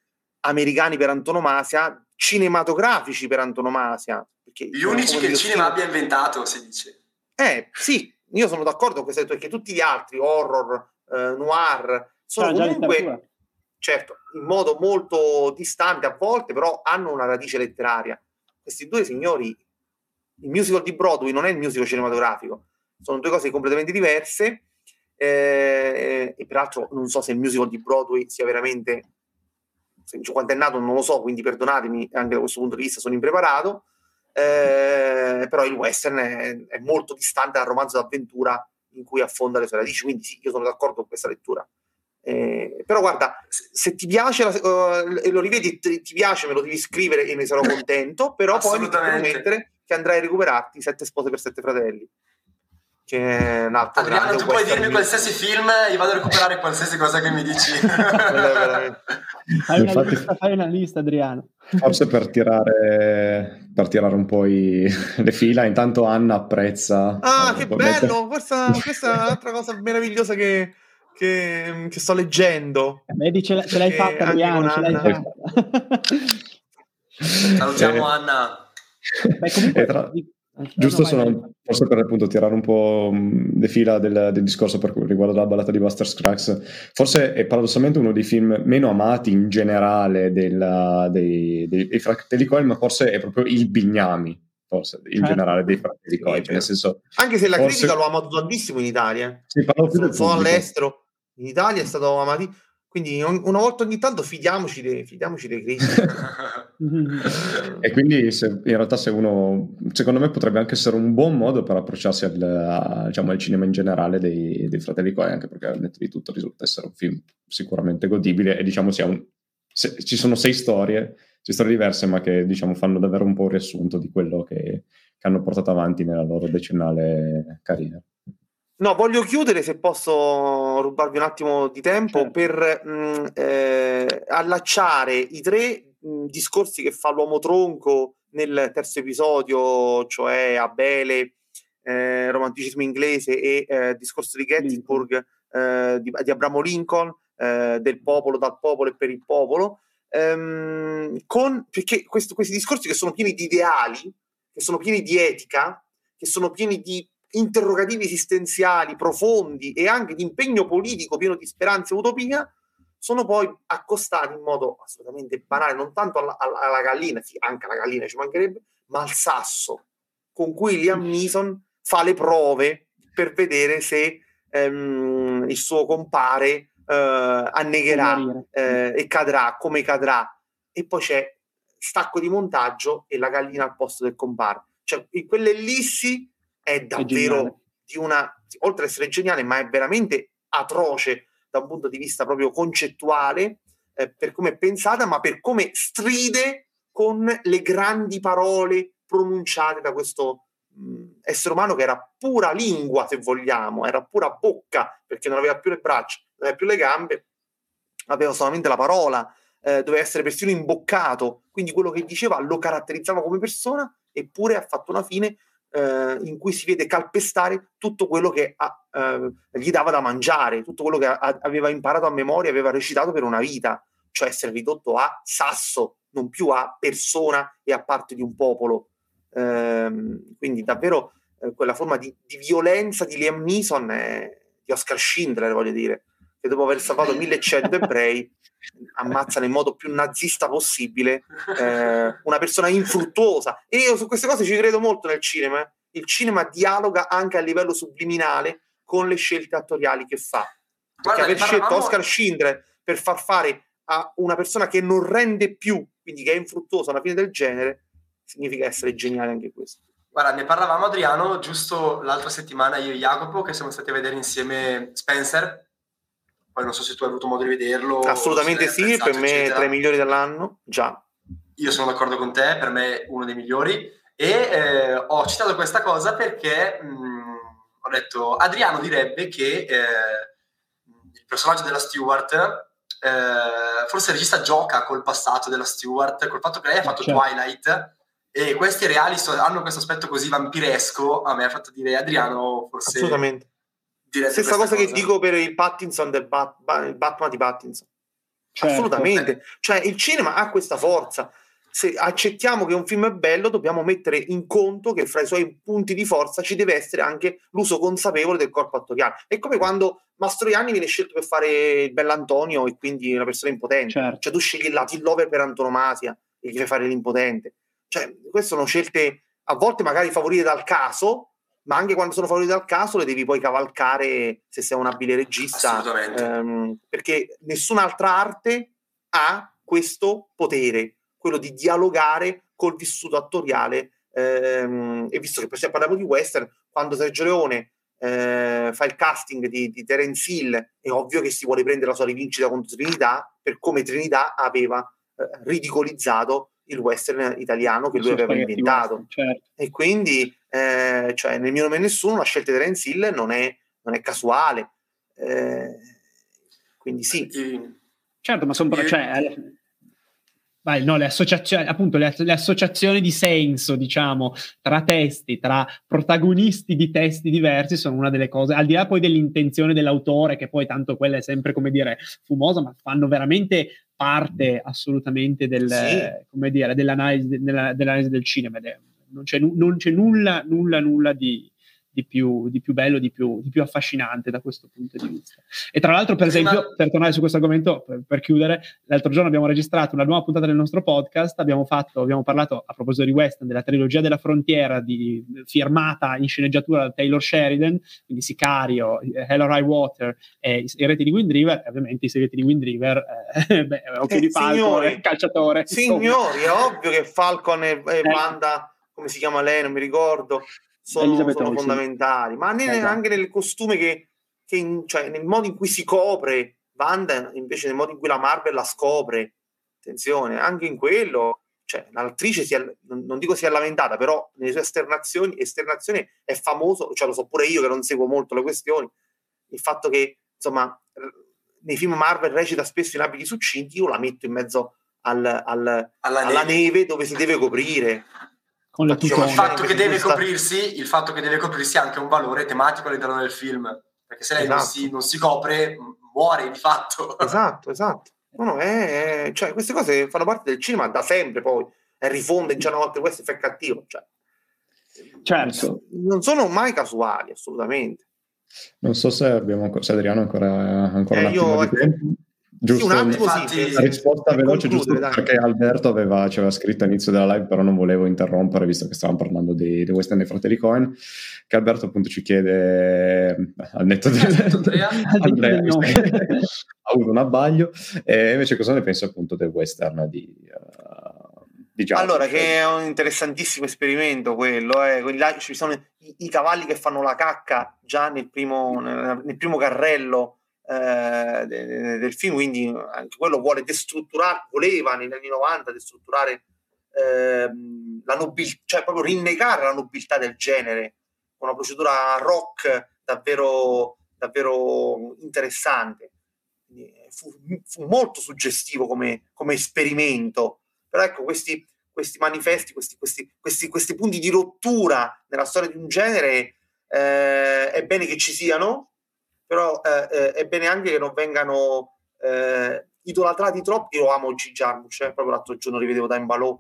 americani per antonomasia cinematografici per antonomasia. Gli unici che il cinema abbia inventato, si dice. Eh, sì, io sono d'accordo con questo, perché tutti gli altri, horror, eh, noir, sono ah, comunque, certo, in modo molto distante a volte, però hanno una radice letteraria. Questi due signori, il musical di Broadway non è il musical cinematografico, sono due cose completamente diverse. Eh, e peraltro non so se il musical di Broadway sia veramente quando è nato non lo so, quindi perdonatemi, anche da questo punto di vista sono impreparato, eh, però il western è, è, molto distante dal romanzo d'avventura in cui affonda le sue radici, quindi sì, io sono d'accordo con questa lettura. Eh, però guarda, se ti piace uh, e lo rivedi e ti piace, me lo devi scrivere e ne sarò contento, però poi mi devi promettere che andrai a recuperarti Sette spose per sette fratelli che è un altro Adriano, tu puoi dirmi qualsiasi film, io vado a recuperare qualsiasi cosa che mi dici. (laughs) fai, una Infatti, lista, fai una lista, Adriano. Forse per tirare, per tirare un po' i, (laughs) le fila, intanto Anna apprezza. Ah, che bello! Questa, questa, è un'altra cosa meravigliosa che, che, che sto leggendo. Vedi, ce, ce l'hai fatta, Adriano, ce l'hai fatta. (laughs) Salutiamo eh. Anna. Beh, comunque, tra... Giusto sono, forse per appunto tirare un po' le fila del, del discorso per riguardo la ballata di Buster Scruggs, forse è paradossalmente uno dei film meno amati in generale della, dei, dei, dei, fratelli Coen, ma forse è proprio il Bignami, forse in certo. generale dei fratelli Coen. Nel senso, Anche se la forse... critica lo ha amato tantissimo in Italia. Sì, non so all'estero, in Italia è stato amato quindi una volta ogni tanto fidiamoci dei, fidiamoci dei critici. (laughs) e quindi se, in realtà se uno, secondo me potrebbe anche essere un buon modo per approcciarsi al, a, diciamo, al cinema in generale dei, dei Fratelli Coen, anche perché al netto di tutto risulta essere un film sicuramente godibile e diciamo sia un, se, ci sono sei storie, sei storie diverse ma che diciamo fanno davvero un po' un riassunto di quello che, che hanno portato avanti nella loro decennale carriera. No, voglio chiudere, se posso rubarvi un attimo di tempo, certo. per mh, mm, eh, allacciare i tre mh, discorsi che fa l'uomo tronco nel terzo episodio, cioè Abele, eh, romanticismo inglese e eh, discorso di Gettysburg eh, di, di, Abramo Lincoln, eh, del popolo, dal popolo e per il popolo, ehm, con, perché questo, questi discorsi che sono pieni di ideali, che sono pieni di etica, che sono pieni di interrogativi esistenziali profondi e anche di impegno politico pieno di speranza e utopia, sono poi accostati in modo assolutamente banale, non tanto alla, alla, gallina, sì, anche alla gallina ci mancherebbe, ma al sasso con cui Liam Neeson fa le prove per vedere se ehm, il suo compare eh, annegherà eh, e cadrà, come cadrà. E poi c'è stacco di montaggio e la gallina al posto del compare. Cioè, in quell'ellissi è davvero è di una, oltre ad essere geniale, ma è veramente atroce da un punto di vista proprio concettuale, eh, per come è pensata, ma per come stride con le grandi parole pronunciate da questo mh, essere umano che era pura lingua, se vogliamo, era pura bocca, perché non aveva più le braccia, non aveva più le gambe, aveva solamente la parola, eh, doveva essere persino imboccato, quindi quello che diceva lo caratterizzava come persona, eppure ha fatto una fine eh, in cui si vede calpestare tutto quello che ha, eh, gli dava da mangiare, tutto quello che a, aveva imparato a memoria, aveva recitato per una vita, cioè essere ridotto a sasso, non più a persona e a parte di un popolo. Eh, quindi davvero eh, quella forma di, di, violenza di Liam Neeson, è, di Oscar Schindler, voglio dire, che dopo aver (laughs) salvato 1100 ebrei ammazza nel modo più nazista possibile eh, una persona infruttuosa. E io su queste cose ci credo molto nel cinema. Eh. Il cinema dialoga anche a livello subliminale con le scelte attoriali che fa. Perché Guarda, aver scelto Oscar Schindler per far fare a una persona che non rende più, quindi che è infruttuosa, una fine del genere, significa essere geniale anche questo. Guarda, ne parlavamo Adriano giusto l'altra settimana io e Jacopo che siamo stati a vedere insieme Spencer poi non so se tu hai avuto modo di vederlo. Assolutamente sì, per me eccetera. tra i migliori dell'anno, già. Io sono d'accordo con te, per me è uno dei migliori. E eh, ho citato questa cosa perché mh, mm, ho detto, Adriano direbbe che eh, il personaggio della Stewart, eh, forse il regista gioca col passato della Stewart, col fatto che lei ha fatto certo. Twilight, e questi reali hanno questo aspetto così vampiresco, a me ha fatto dire Adriano forse... Stessa cosa, cosa, che dico per il Pattinson del Bat- il Batman di Pattinson. Certo. Assolutamente. Cioè, il cinema ha questa forza. Se accettiamo che un film è bello, dobbiamo mettere in conto che fra i suoi punti di forza ci deve essere anche l'uso consapevole del corpo attoriale. È come quando Mastroianni viene scelto per fare il bell'Antonio e quindi una persona impotente. Certo. Cioè, tu scegli il Latin Lover per antonomasia e gli fai fare l'impotente. Cioè, queste sono scelte a volte magari favorite dal caso, ma anche quando sono fuori dal caso le devi poi cavalcare se sei un abile regista, ehm, perché nessun'altra arte ha questo potere, quello di dialogare col vissuto attoriale. Ehm, e visto che parliamo di western, quando Sergio Leone eh, fa il casting di, di Terence Hill, è ovvio che si vuole prendere la sua rivincita contro Trinità, per come Trinità aveva eh, ridicolizzato il western italiano che lui aveva inventato. Certo. E quindi, eh, cioè, nel mio nome nessuno, la scelta di Terence Hill non è, non è casuale. Eh, quindi sì. Certo, ma sono... Cioè, Vai, no, le associazioni, appunto, le, le, associazioni di senso, diciamo, tra testi, tra protagonisti di testi diversi sono una delle cose, al di là poi dell'intenzione dell'autore, che poi tanto quella è sempre, come dire, fumosa, ma fanno veramente parte assolutamente del, sì. come dire, dell'analisi, della, dell'analisi del cinema. Non c'è, non c'è nulla, nulla, nulla di, di più, di più bello, di più, di più, affascinante da questo punto di vista. E tra l'altro, per esempio, per tornare su questo argomento, per, per, chiudere, l'altro giorno abbiamo registrato una nuova puntata del nostro podcast, abbiamo, fatto, abbiamo parlato a proposito di western della trilogia della frontiera di, firmata in sceneggiatura da Taylor Sheridan, quindi Sicario, Hell or High Water e i reti di Wind River, ovviamente i segreti di Wind River, eh, (laughs) beh, occhio eh, di Falcon, eh, calciatore. Signori, insomma. è ovvio che Falcon e, e Wanda, come si chiama lei, non mi ricordo, sono, sono fondamentali, ma ne, esatto. anche nel costume che, che in, cioè nel modo in cui si copre Wanda, invece nel modo in cui la Marvel la scopre, attenzione, anche in quello cioè, l'attrice si è, non dico si è lamentata, però nelle sue esternazioni, esternazioni è famoso, cioè lo so pure io che non seguo molto le questioni, il fatto che insomma nei film Marvel recita spesso in abiti succinti, io la metto in mezzo al, al, alla, alla neve. neve. dove si deve coprire. Con le diciamo, il fatto che deve coprirsi, il fatto che deve coprirsi ha anche un valore tematico all'interno del film, perché se lei esatto. non, si, non, si, copre muore di fatto. Esatto, esatto. No, no, è, è, cioè, queste cose fanno parte del cinema da sempre poi, e rifonde in una volta questo è cattivo. Cioè. Certo. Non sono mai casuali, assolutamente. Non so se, abbiamo, se Adriano ancora, ancora eh, io, di tempo. Giusto, sì, un attimo sì, la risposta veloce, giusto dai. perché Alberto aveva, ci aveva scritto all'inizio della live, però non volevo interrompere, visto che stavamo parlando di, di Western dei fratelli Cohen, che Alberto appunto ci chiede, al netto del... Andrea, (laughs) Andrea (laughs) ha avuto un abbaglio, e invece cosa ne pensi appunto del western di... Uh, allora, che è un interessantissimo esperimento quello, eh. là, ci sono i, i, cavalli che fanno la cacca già nel primo, nel, nel primo carrello eh, de, del film, quindi anche quello vuole destrutturare, voleva negli anni 90 destrutturare eh, la nobiltà, cioè proprio rinnegare la nobiltà del genere, con una procedura rock davvero, davvero interessante. Fu, fu molto suggestivo come, come esperimento però ecco, questi, questi manifesti, questi, questi, questi, questi, punti di rottura nella storia di un genere eh, è bene che ci siano, però eh, eh è bene anche che non vengano eh, idolatrati troppo. Io amo G. Jarmusch, eh, proprio l'altro giorno rivedevo da Imbalò.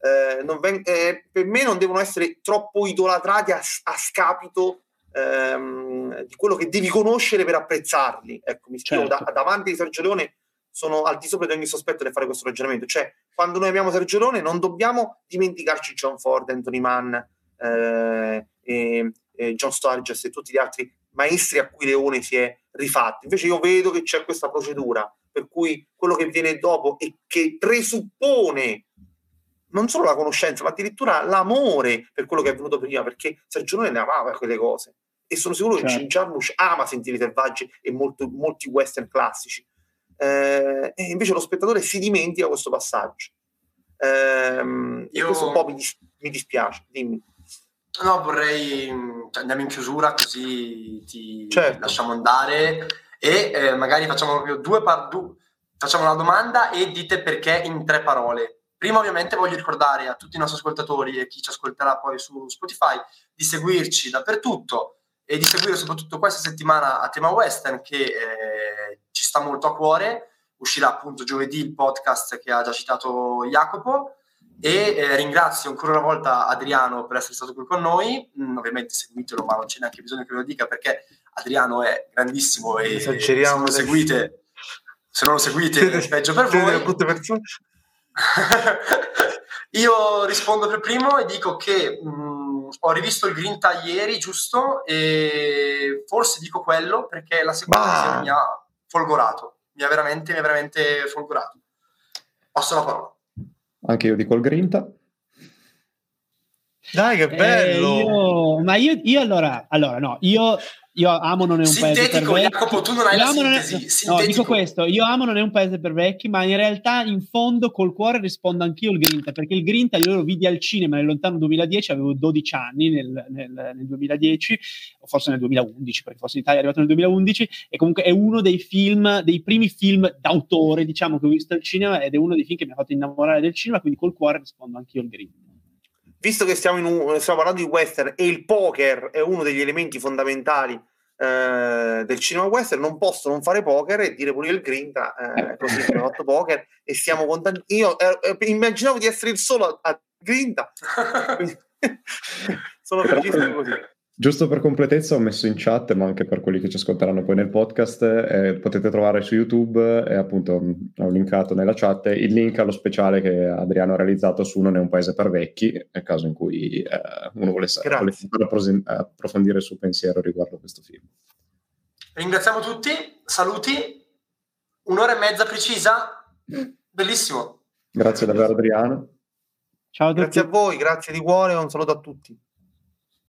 Eh, ven- per me non devono essere troppo idolatrati a, a scapito ehm, di quello che devi conoscere per apprezzarli. Ecco, mi spiego, certo. da, davanti a Sergio Leone sono al di sopra di ogni sospetto nel fare questo ragionamento. Cioè, quando noi abbiamo Sergio Leone, non dobbiamo dimenticarci John Ford, Anthony Mann, eh, e, e John Sturges e tutti gli altri maestri a cui Leone si è rifatto. Invece io vedo che c'è questa procedura, per cui quello che viene dopo e che presuppone non solo la conoscenza, ma addirittura l'amore per quello che è venuto prima, perché Sergio Leone ne amava quelle cose. E sono sicuro certo. che Jim Jarmusch ama sentire i selvaggi e molto, molti western classici eh, e invece lo spettatore si dimentica questo passaggio. Eh, Io... Questo un po' mi, dis- mi dispiace, dimmi. No, vorrei cioè, andiamo in chiusura così ti certo. lasciamo andare e eh, magari facciamo proprio due, par- due facciamo una domanda e dite perché in tre parole. Prima ovviamente voglio ricordare a tutti i nostri ascoltatori e chi ci ascolterà poi su Spotify di seguirci dappertutto e di seguire soprattutto questa settimana a tema western che eh, ci sta molto a cuore. Uscirà appunto giovedì il podcast che ha già citato Jacopo e eh, ringrazio ancora una volta Adriano per essere stato qui con noi. Mm, ovviamente seguitelo, ma non c'è neanche bisogno che ve lo dica perché Adriano è grandissimo e se non lo seguite, se non lo seguite è (laughs) peggio per voi. (laughs) Io rispondo per primo e dico che mh, mm, ho rivisto il Grinta ieri, giusto? E forse dico quello perché la seconda bah. mi ha folgorato. Mi ha veramente, mi ha veramente folgorato. Passo la parola. Anche io dico il Grinta. Dai, che bello! Eh, io, ma io, io allora, allora, no, io io amo non è un Sintetico, paese per vecchi. Jacopo, tu non hai io la sintesi. È, no, dico questo, io amo non è un paese per vecchi, ma in realtà in fondo col cuore rispondo anch'io al Grinta, perché il Grinta io lo vidi al cinema nel lontano 2010, avevo 12 anni nel, nel, nel 2010, o forse nel 2011, perché forse in Italia è arrivato nel 2011, e comunque è uno dei film, dei primi film d'autore, diciamo, che ho visto al cinema, ed è uno dei film che mi ha fatto innamorare del cinema, quindi col cuore rispondo anch'io al Grinta visto che stiamo, un, stiamo, parlando di western e il poker è uno degli elementi fondamentali eh, del cinema western, non posso non fare poker e dire pure il grinta, eh, così abbiamo fatto poker e stiamo contenti. Io eh, eh, immaginavo di essere il solo a, a grinta, (laughs) sono felicissimo così. Giusto per completezza ho messo in chat, ma anche per quelli che ci ascolteranno poi nel podcast, eh, potete trovare su YouTube e appunto mm, ho linkato nella chat il link allo speciale che Adriano ha realizzato su Non è un paese per vecchi, nel caso in cui eh, uno volesse, volesse approfondire il suo pensiero riguardo questo film. Ringraziamo tutti, saluti, un'ora e mezza precisa, bellissimo. Grazie davvero Adriano. Ciao a tutti. Grazie a voi, grazie di cuore, un saluto a tutti.